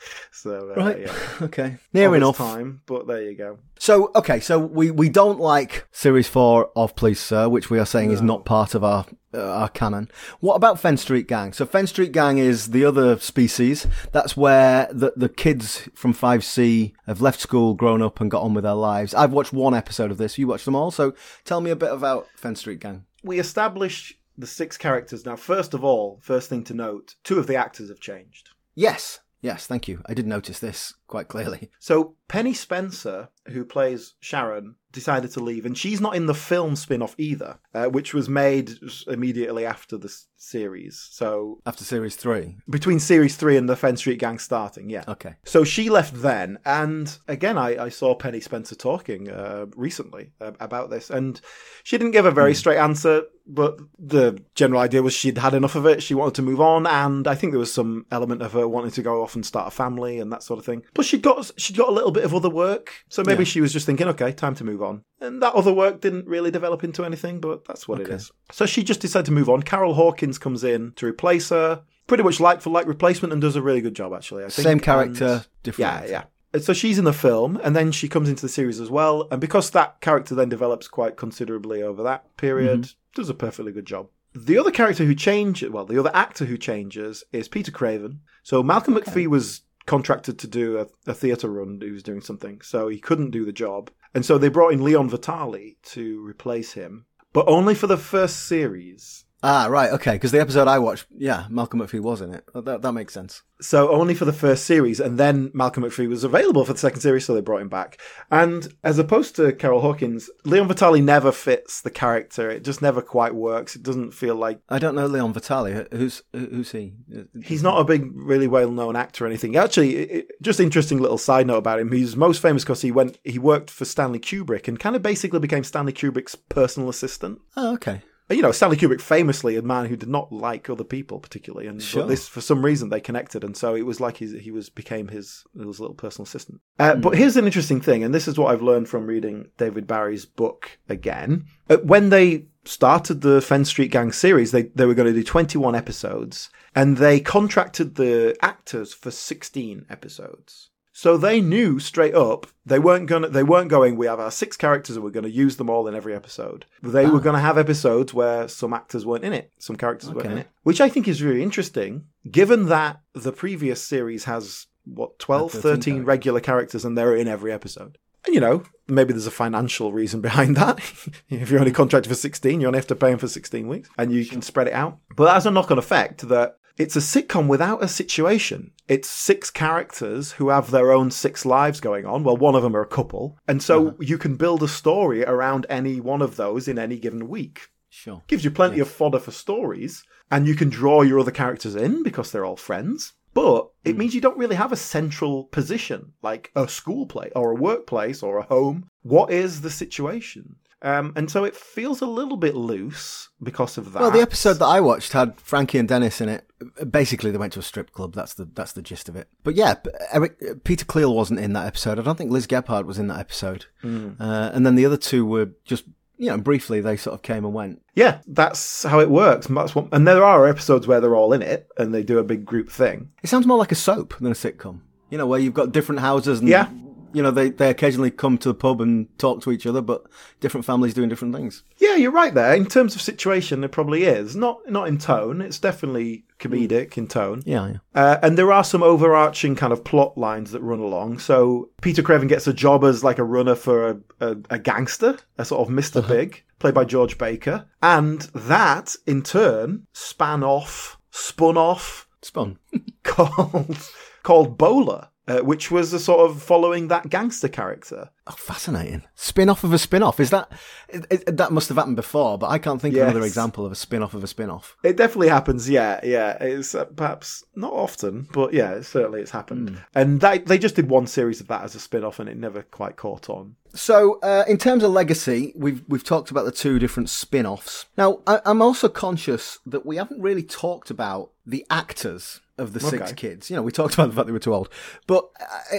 <laughs> so uh, Right. yeah, <laughs> Okay. Near its enough. time, but there you go. So okay, so we, we don't like series four of Please Sir, which we are saying is not part of our uh, our canon. What about Fenn Street Gang? So Fenn Street Gang is the other species. That's where the the kids from Five C have left school, grown up, and got on with their lives. I've watched one episode of this. You watched them all. So tell me a bit about Fenn Street Gang. We establish the six characters now. First of all, first thing to note: two of the actors have changed. Yes, yes, thank you. I did notice this quite clearly. <laughs> So Penny Spencer, who plays Sharon, decided to leave, and she's not in the film spin-off either, uh, which was made immediately after the s- series. So After series three. between series three and the Fenn Street Gang starting, yeah. Okay. So she left then, and again, I, I saw Penny Spencer talking uh, recently uh, about this, and she didn't give a very straight answer, but the general idea was she'd had enough of it. She wanted to move on, and I think there was some element of her wanting to go off and start a family and that sort of thing. Plus, she'd got she'd got a little bit of other work, so maybe Yeah. she was just thinking, okay, time to move on. And that other work didn't really develop into anything, but that's what it Okay. is. So she just decided to move on. Carol Hawkins comes in to replace her. Pretty much like for like replacement and does a really good job actually. I think. Same character, And- different. yeah, yeah. And So she's in the film, and then she comes into the series as well. And because that character then develops quite considerably over that period, Mm-hmm. does a perfectly good job. The other character who changes, well, the other actor who changes is Peter Craven. So Malcolm McFee was contracted to do a, a theatre run. He was doing something, so he couldn't do the job. And so they brought in Leon Vitali to replace him, but only for the first series. Ah, right, okay. Because the episode I watched, yeah, Malcolm McFee was in it. That that makes sense. So only for the first series, and then Malcolm McFee was available for the second series, so they brought him back. And as opposed to Carol Hawkins, Leon Vitali never fits the character. It just never quite works. It doesn't feel like I don't know Leon Vitali. Who's who's he? he's not a big, really well-known actor or anything. Actually, it, just interesting little side note about him. He's most famous because he went, he worked for Stanley Kubrick and kind of basically became Stanley Kubrick's personal assistant. Oh, okay. You know, Stanley Kubrick famously a man who did not like other people particularly, and but Sure. this for some reason they connected, and so it was like he, he was became his his little personal assistant. Uh, But here's an interesting thing, and this is what I've learned from reading David Barry's book again. Uh, when they started the Fenn Street Gang series, they they were going to do 21 episodes, and they contracted the actors for 16 episodes. So they knew straight up they weren't gonna they weren't going, we have our six characters and we're gonna use them all in every episode. They were ah. gonna have episodes where some actors weren't in it, some characters weren't in it. Which I think is really interesting, given that the previous series has what 12, 13 13 characters. regular characters and they're in every episode. And, you know, maybe there's a financial reason behind that. <laughs> if you're only contracted for 16, you only have to pay them for 16 weeks and you can spread it out. But that has a knock on effect that it's a sitcom without a situation. It's six characters who have their own six lives going on. Well, one of them are a couple. And so uh-huh. you can build a story around any one of those in any given week. Sure. Gives you plenty of fodder for stories, and you can draw your other characters in because they're all friends. But it hmm. means you don't really have a central position, like a school play or a workplace or a home. What is the situation? Um, and so it feels a little bit loose because of that. Well, the episode that I watched had Frankie and Dennis in it. Basically, they went to a strip club. That's the that's the gist of it. But yeah, Eric Peter Cleall wasn't in that episode. I don't think Liz Gebhardt was in that episode. Uh, and then the other two were just you know briefly they sort of came and went. Yeah, that's how it works. And That's what, and there are episodes where they're all in it and they do a big group thing. It sounds more like a soap than a sitcom. You know, where you've got different houses and Yeah. You know they they occasionally come to the pub and talk to each other, but different families doing different things. Yeah, you're right there. In terms of situation, there probably is not not in tone. It's definitely comedic in tone. Yeah, yeah. Uh, and there are some overarching kind of plot lines that run along. So Peter Craven gets a job as like a runner for a, a, a gangster, a sort of mister Big, played by George Baker, and that in turn span off, spun off, Spun. <laughs> called called Bowler, uh, which was a sort of following that gangster character. Oh, fascinating. Spin off of a spin off. Is that it, it, that must have happened before? But I can't think of another example of a spin off of a spin off. It definitely happens, yeah, yeah. It's uh, perhaps not often, but yeah, certainly it's happened. And that, they just did one series of that as a spin-off, and it never quite caught on. So, uh, in terms of legacy, we've we've talked about the two different spin-offs. Now, I, I'm also conscious that we haven't really talked about the actors of the six Okay. kids. You know, we talked about the fact they were too old, but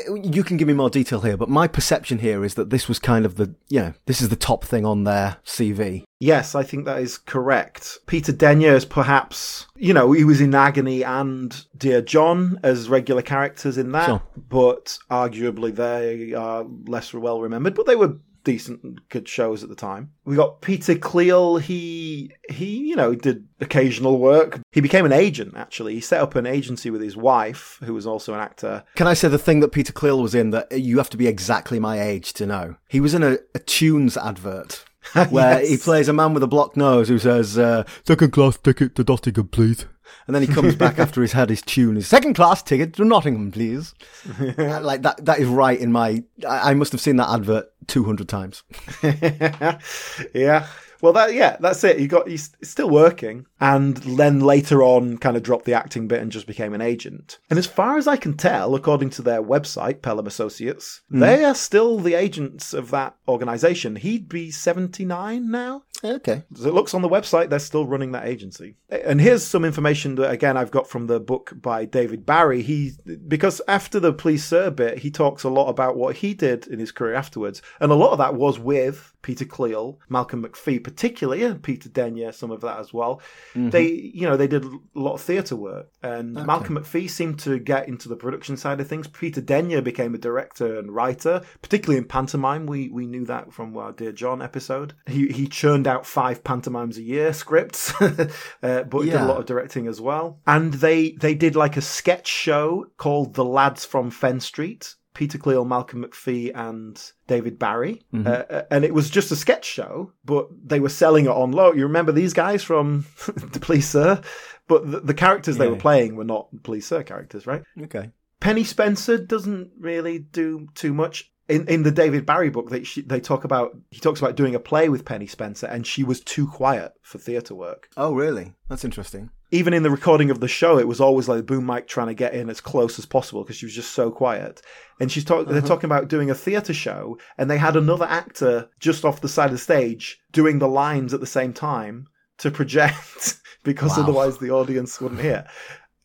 uh, you can give me more detail here. But my perception here is that this was kind of the, you know, this is the top thing on their CV. Yes, I think that is correct. Peter Denyer is perhaps, you know, he was in Agony and Dear John as regular characters in that, Sure. but arguably they are less well remembered, but they were decent good shows at the time. We got Peter Cleall, he he, you know, did occasional work. He became an agent actually. He set up an agency with his wife, who was also an actor. Can I say the thing that Peter Cleall was in that you have to be exactly my age to know? He was in a, a Tunes advert. <laughs> Where he plays a man with a blocked nose who says, uh, second class ticket to Nottingham, please. And then he comes back <laughs> after he's had his tune. His second class ticket to Nottingham, please. <laughs> Like that, that is right in my, I, I must have seen that advert 200 times. yeah. Well, that yeah, that's it. He got he's still working, and then later on, kind of dropped the acting bit and just became an agent. And as far as I can tell, according to their website, Pelham Associates, hmm. they are still the agents of that organization. He'd be seventy nine now. Okay. As it looks on the website, they're still running that agency. And here's some information that again I've got from the book by David Barry. He because after the Please Sir bit, he talks a lot about what he did in his career afterwards, and a lot of that was with Peter Cleall, Malcolm McFee, particularly, and Peter Denyer, some of that as well. Mm-hmm. They, you know, they did a lot of theatre work, and Malcolm McFee seemed to get into the production side of things. Peter Denyer became a director and writer, particularly in pantomime. We we knew that from our Dear John episode. He he churned out five pantomimes a year scripts, <laughs> uh, but he did a lot of directing as well. And they they did like a sketch show called The Lads from Fenn Street. Peter Cleall, Malcolm McFee, and David Barry, uh, and it was just a sketch show, but they were selling it on low. You remember these guys from <laughs> The Please Sir, but the, the characters they were playing were not Please Sir characters, right? Okay. Penny Spencer doesn't really do too much. In in the David Barry book, they she, they talk about he talks about doing a play with Penny Spencer, and she was too quiet for theatre work. Oh, really? That's interesting. Even in the recording of the show, it was always like boom mic trying to get in as close as possible because she was just so quiet. And she's talk- they're uh-huh. talking about doing a theatre show, and they had another actor just off the side of the stage doing the lines at the same time to project <laughs> because Wow. otherwise the audience wouldn't hear.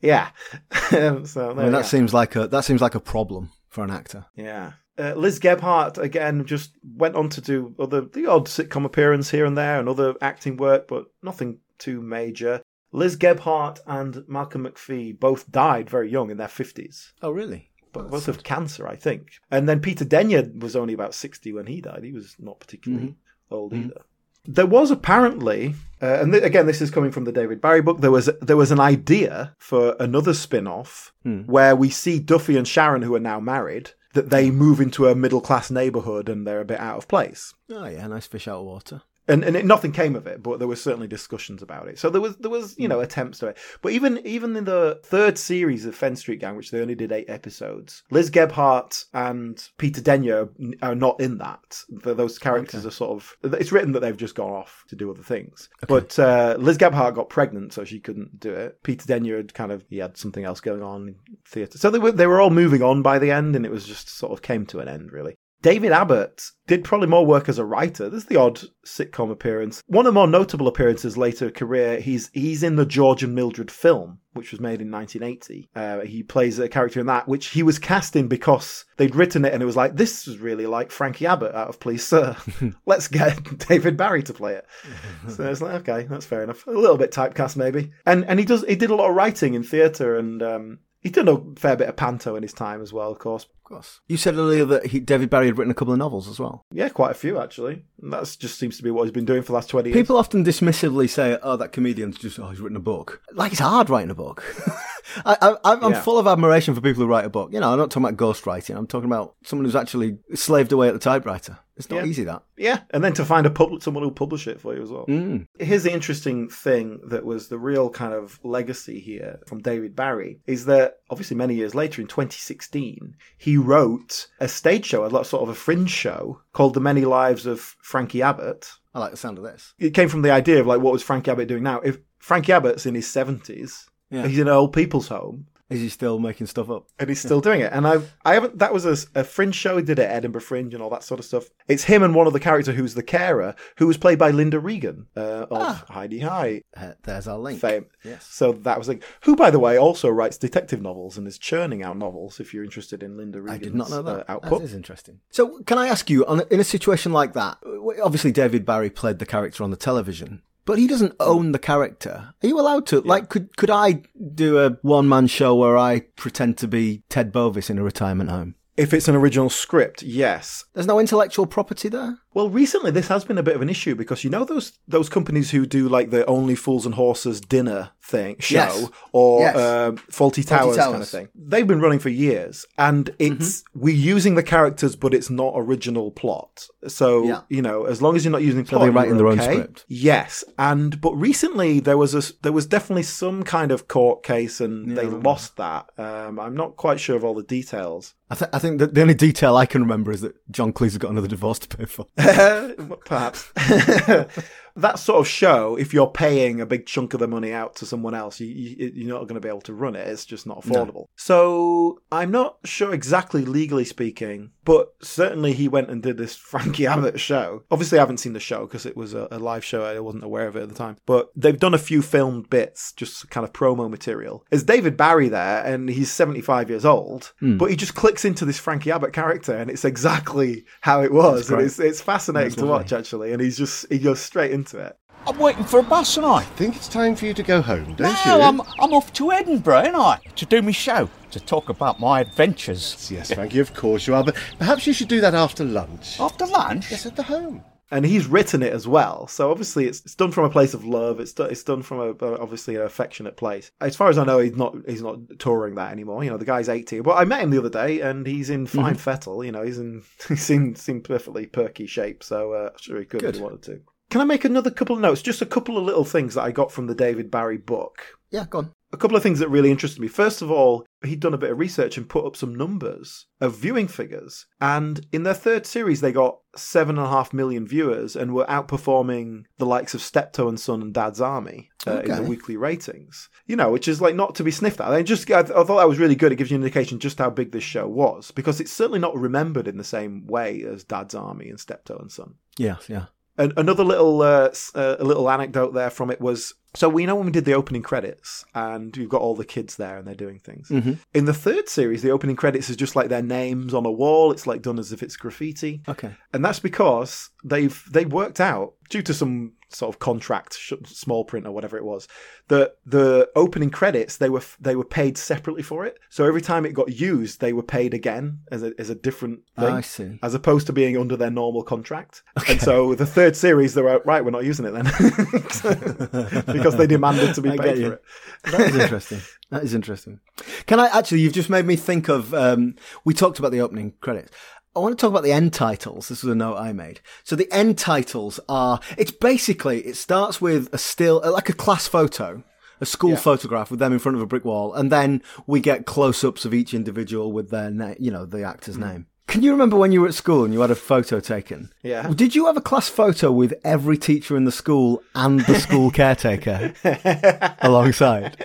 Yeah, <laughs> so I mean, that seems like a that seems like a problem for an actor. Yeah. Uh, Liz Gebhardt again just went on to do other the odd sitcom appearance here and there and other acting work, but nothing too major. Liz Gebhardt and Malcolm McFee both died very young in their fifties, Oh, really? but both of cancer, I think. And then Peter Denyer was only about sixty when he died. He was not particularly old either. There was apparently, uh, and th- again, this is coming from the David Barry book. There was there was an idea for another spin-off where we see Duffy and Sharon, who are now married, that they move into a middle class neighborhood and they're a bit out of place. Oh yeah, nice fish out of water. And and it, nothing came of it, but there were certainly discussions about it. So there was there was you know attempts to it, but even even in the third series of Fenn Street Gang, which they only did eight episodes, Liz Gebhardt and Peter Denyer are not in that. Th- Those characters are sort of it's written that they've just gone off to do other things. But uh, Liz Gebhardt got pregnant, so she couldn't do it. Peter Denyer had kind of he had something else going on in theatre, so they were they were all moving on by the end, and it was just sort of came to an end really. David Abbott did probably more work as a writer. There's the odd sitcom appearance. One of the more notable appearances later career, he's he's in the George and Mildred film, which was made in 1980. Uh, he plays a character in that, which he was cast in because they'd written it and it was like, this is really like Frankie Abbott out of Please Sir. <laughs> Let's get <laughs> David Barry to play it. <laughs> so it's like, okay, that's fair enough. A little bit typecast maybe. And and he does he did a lot of writing in theatre and um, he's done a fair bit of panto in his time as well, of course. Of course. You said earlier that he, David Barry had written a couple of novels as well. Yeah, quite a few actually. That just seems to be what he's been doing for the last 20 years. People often dismissively say, "Oh, that comedian's just oh, he's written a book." Like it's hard writing a book. <laughs> I, I, I'm Yeah. full of admiration for people who write a book. You know, I'm not talking about ghostwriting. I'm talking about someone who's actually slaved away at the typewriter. It's not Yeah. easy that. Yeah, and then to find a pub- someone who'll publish it for you as well. Mm. Here's the interesting thing that was the real kind of legacy here from David Barry is that obviously many years later in 2016 he wrote a stage show, a lot sort of a fringe show called The Many Lives of Frankie Abbott. I like the sound of this. It came from the idea of like what was Frankie Abbott doing now? If Frankie Abbott's in his 70s, Yeah. he's in an old people's home Is he still making stuff up? and he's still doing it. And I, I haven't. That was a, a fringe show he did at Edinburgh Fringe and all that sort of stuff. It's him and one of the character who's the carer, who was played by Linda Regan uh, of Hi-de-Hi Uh, there's our link. fame. Yes. So that was like, who, by the way, also writes detective novels and is churning out novels. If you're interested in Linda Regan's I did not know that. uh, output. That is interesting. So, can I ask you, on, in a situation like that, obviously David Barry played the character on the television, but he doesn't own the character. Are you allowed to? Like, could could I do a one man show where I pretend to be Ted Bovis in a retirement home? If it's an original script, yes. There's no intellectual property there. Well, recently this has been a bit of an issue because you know those those companies who do like the Only Fools and Horses dinner thing show Yes. or Yes. um Fawlty Towers, kind of thing. They've been running for years, and it's we're using the characters, but it's not original plot. So Yeah. you know, as long as you're not using So they're writing you're their own script. Yes, and but recently there was a there was definitely some kind of court case, and they lost that. Um, I'm not quite sure of all the details. I, th- I think that the only detail I can remember is that John Cleese's got another divorce to pay for. <laughs> <laughs> Perhaps. <laughs> that sort of show, if you're paying a big chunk of the money out to someone else, you, you, you're not going to be able to run it. It's just not affordable. So I'm not sure exactly legally speaking, but certainly he went and did this <laughs> Frankie Abbott show. Obviously, I haven't seen the show because it was a, a live show. I wasn't aware of it at the time. But they've done a few filmed bits, just kind of promo material. There's David Barry there, and he's 75 years old, hmm. but he just clicks into this Frankie Abbott character, and it's exactly how it was. And it's, it's fascinating That's to lovely. watch, actually. And he's just, he goes straight into it. I'm waiting for a bus, and I. think it's time for you to go home, don't No, you? I'm, I'm off to Edinburgh, ain't I? To do my show, to talk about my adventures. Yes, Frankie, of course you are, but perhaps you should do that after lunch. After lunch? Yes, at the home. and he's written it as well. So obviously, it's, it's done from a place of love. It's done, it's done from a, a- obviously an affectionate place. As far as I know, he's not he's not touring that anymore. You know, the guy's eighty. But I met him the other day, and he's in fine fettle. You know, he's in he seemed seemed perfectly perky shape. So uh, sure he could if he wanted to. Can I make another couple of notes? Just a couple of little things that I got from the David Barry book. Yeah, go on. A couple of things that really interested me. First of all, he'd done a bit of research and put up some numbers of viewing figures. And in their third series, they got seven and a half million viewers and were outperforming the likes of Steptoe and Son and Dad's Army uh, in the weekly ratings. You know, which is like not to be sniffed at. I just I, I thought that was really good. It gives you an indication just how big this show was because it's certainly not remembered in the same way as Dad's Army and Steptoe and Son. Yeah, yeah. And another little uh, uh, a little anecdote there from it was so we know when we did the opening credits and you've got all the kids there and they're doing things. In the third series, the opening credits is just like their names on a wall. It's like done as if it's graffiti, Okay. and that's because they've they worked out due to some sort of contract, sh- small print or whatever it was. The the opening credits they were they were paid separately for it. So every time it got used, they were paid again as a as a different thing. I see. As opposed to being under their normal contract. okay. And so the third series, they were right. We're not using it then <laughs> because they demanded to be <laughs> paid for it. That is interesting. That is interesting. Can I actually? You've just made me think of. Um, we talked about the opening credits. I want to talk about the end titles. This was a note I made. So the end titles are. It's basically. It starts with a still, like a class photo, a school photograph with them in front of a brick wall, and then we get close-ups of each individual with their, na- you know, the actor's hmm. name. Can you remember when you were at school and you had a photo taken? Yeah. Did you have a class photo with every teacher in the school and the school caretaker <laughs> alongside?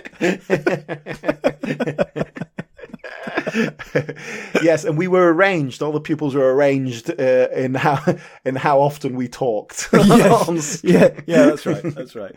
<laughs> <laughs> yes, and we were arranged. All the pupils were arranged uh, in how <laughs> in how often we talked. <laughs> on s- yeah, yeah, that's right. That's right.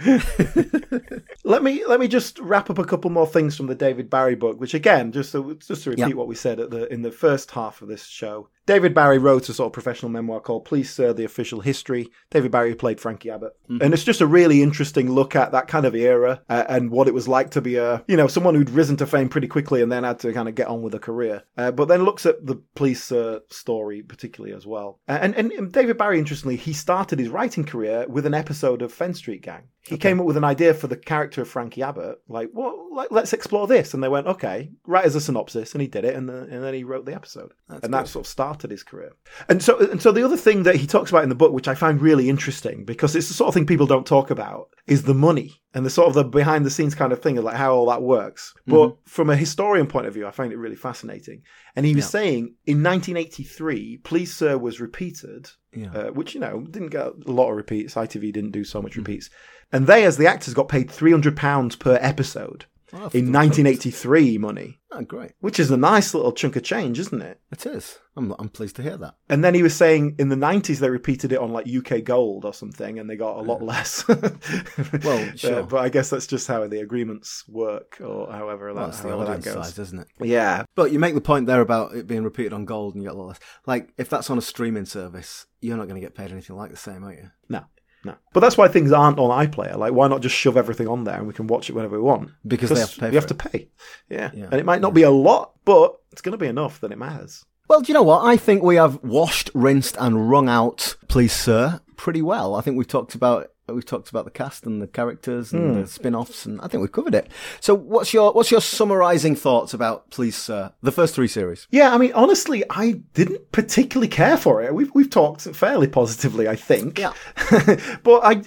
let me let me just wrap up a couple more things from the David Barry book, which again, just to, just to repeat Yeah. what we said at the in the first half of this show. David Barry wrote a sort of professional memoir called Please Sir, The Official History. David Barry played Frankie Abbott. And it's just a really interesting look at that kind of era uh, and what it was like to be a, you know, someone who'd risen to fame pretty quickly and then had to kind of get on with a career. Uh, but then looks at the Please Sir story particularly as well. And, and, and David Barry, interestingly, he started his writing career with an episode of Fenn Street Gang. He came up with an idea for the character of Frankie Abbott, like, well, like, let's explore this. And they went, okay, write as a synopsis, and he did it, and, the, and then he wrote the episode, and that sort of started his career. And so, and so the other thing that he talks about in the book, which I find really interesting, because it's the sort of thing people don't talk about, is the money and the sort of the behind the scenes kind of thing of like how all that works. Mm-hmm. But from a historian point of view, I find it really fascinating. And he was saying in 1983, Please Sir was repeated, Yeah. uh, which you know didn't get a lot of repeats. ITV didn't do so much repeats, and they, as the actors, got paid 300 pounds per episode Oh, in 1983 money, Oh, great. which is a nice little chunk of change, isn't it? It is. I'm, I'm pleased to hear that. And then he was saying in the 90s they repeated it on like UK Gold or something and they got a lot less. <laughs> Well, sure. but I guess that's just how the agreements work or however Well, that, the however that audience goes. size, isn't it? Yeah. But you make the point there about it being repeated on gold and you get a lot less. Like, if that's on a streaming service, you're not going to get paid anything like the same, are you? No. No. But that's why things aren't on iPlayer. Like, why not just shove everything on there and we can watch it whenever we want? Because they have to pay You have it. to pay. Yeah. Yeah. And it might not be a lot, but it's going to be enough that it matters. Well, do you know what? I think we have washed, rinsed, and wrung out, please, sir, pretty well. I think we've talked about we've talked about the cast and the characters and Hmm. the spin-offs, and I think we've covered it. So, what's your what's your summarising thoughts about please, sir, the first three series? Yeah, I mean, honestly, I didn't particularly care for it. We've we've talked fairly positively, I think. Yeah. <laughs> but I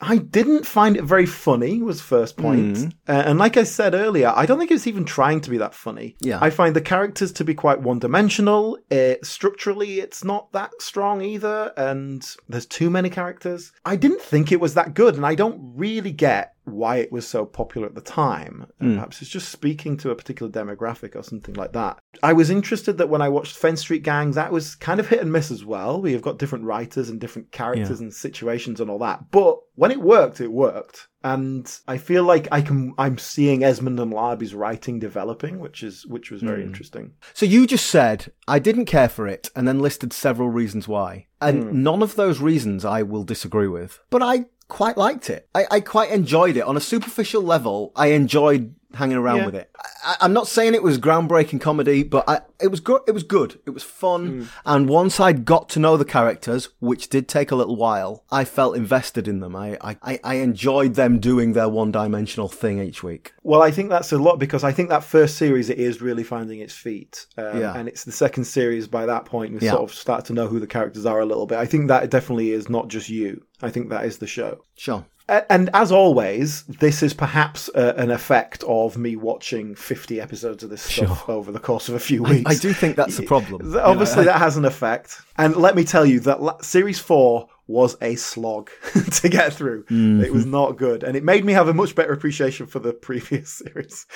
I didn't find it very funny. Was first point, Hmm. uh, and like I said earlier, I don't think it's even trying to be that funny. Yeah. I find the characters to be quite one dimensional. Uh, structurally, it's not that strong either, and there's too many characters. I didn't think it was that good, and I don't really get why it was so popular at the time. And Perhaps it's just speaking to a particular demographic or something like that. I was interested that when I watched Fenn Street Gangs, that was kind of hit and miss as well. We've got different writers and different characters and situations and all that. But when it worked, it worked. And I feel like I can I'm seeing Esmonde and Larbey's writing developing, which is which was very hmm. interesting. So you just said I didn't care for it, and then listed several reasons why, and Hmm. none of those reasons I will disagree with. But I quite liked it. I, I quite enjoyed it on a superficial level. I enjoyed hanging around Yeah. with it. I, I'm not saying it was groundbreaking comedy, but I, it was good. It was good. It was fun. Hmm. And once I got to know the characters, which did take a little while, I felt invested in them. I I, I- enjoyed them doing their one-dimensional thing each week. Well, I think that's a lot because I think that first series it is really finding its feet, um, Yeah. and it's the second series by that point we Yeah. sort of start to know who the characters are a little bit. I think that definitely is not just you. I think that is the show. Sure. And as always, this is perhaps uh, an effect of me watching 50 episodes of this stuff over the course of a few weeks. I do think that's a <laughs> problem. Obviously, that has an effect. And let me tell you that la- series four was a slog <laughs> to get through. Mm-hmm. It was not good. And it made me have a much better appreciation for the previous <laughs> series.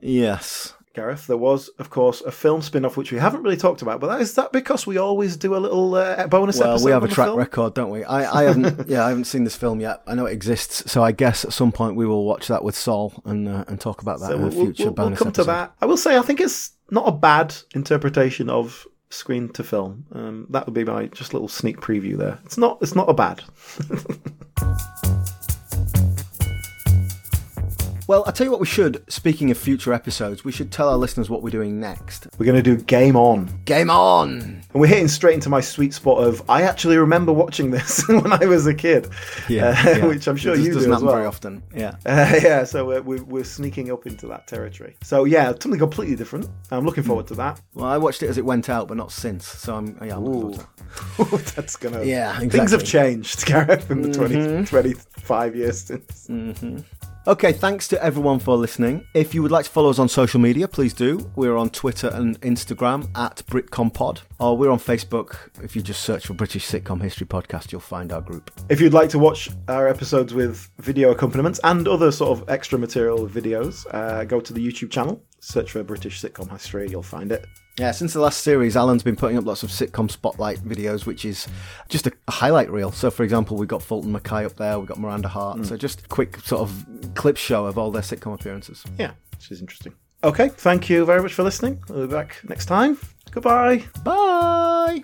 Yes. Gareth, there was, of course, a film spin off which we haven't really talked about. But that, is that because we always do a little uh, bonus Well, episode? we have a track film? record, don't we? I, I haven't, <laughs> yeah, I haven't seen this film yet. I know it exists, so I guess at some point we will watch that with Sol and uh, and talk about that So in a we'll, future we'll- we'll come episode. to that. I will say, I think it's not a bad interpretation of screen to film. Um, that would be my just little sneak preview there. It's not it's not a bad. <laughs> Well, I tell you what, we should. Speaking of future episodes, we should tell our listeners what we're doing next. We're going to do Game On. Game on! And we're hitting straight into my sweet spot of I actually remember watching this <laughs> when I was a kid. Uh, yeah. <laughs> which I'm sure It you do doesn't as well. very often. Yeah. <laughs> Uh, yeah, so we're, we're, we're sneaking up into that territory. So yeah, something completely different. I'm looking forward to that. Well, I watched it as it went out, but not since. So I'm, yeah, I'm looking forward to that. That's gonna. Yeah, Things have changed, Gareth, in the 20, 25 years since. Okay, thanks to everyone for listening. If you would like to follow us on social media, please do. We're on Twitter and Instagram at BritComPod, or we're on Facebook. If you just search for British Sitcom History Podcast, you'll find our group. If you'd like to watch our episodes with video accompaniments and other sort of extra material videos, uh, go to the YouTube channel, search for British Sitcom History, you'll find it. Yeah, since the last series, Alan's been putting up lots of sitcom spotlight videos, which is just a, highlight reel. So, for example, we've got Fulton Mackay up there, we've got Miranda Hart. Mm. So, just quick sort of clip show of all their sitcom appearances. Yeah, which is interesting. Okay, thank you very much for listening. We'll be back next time. Goodbye. Bye!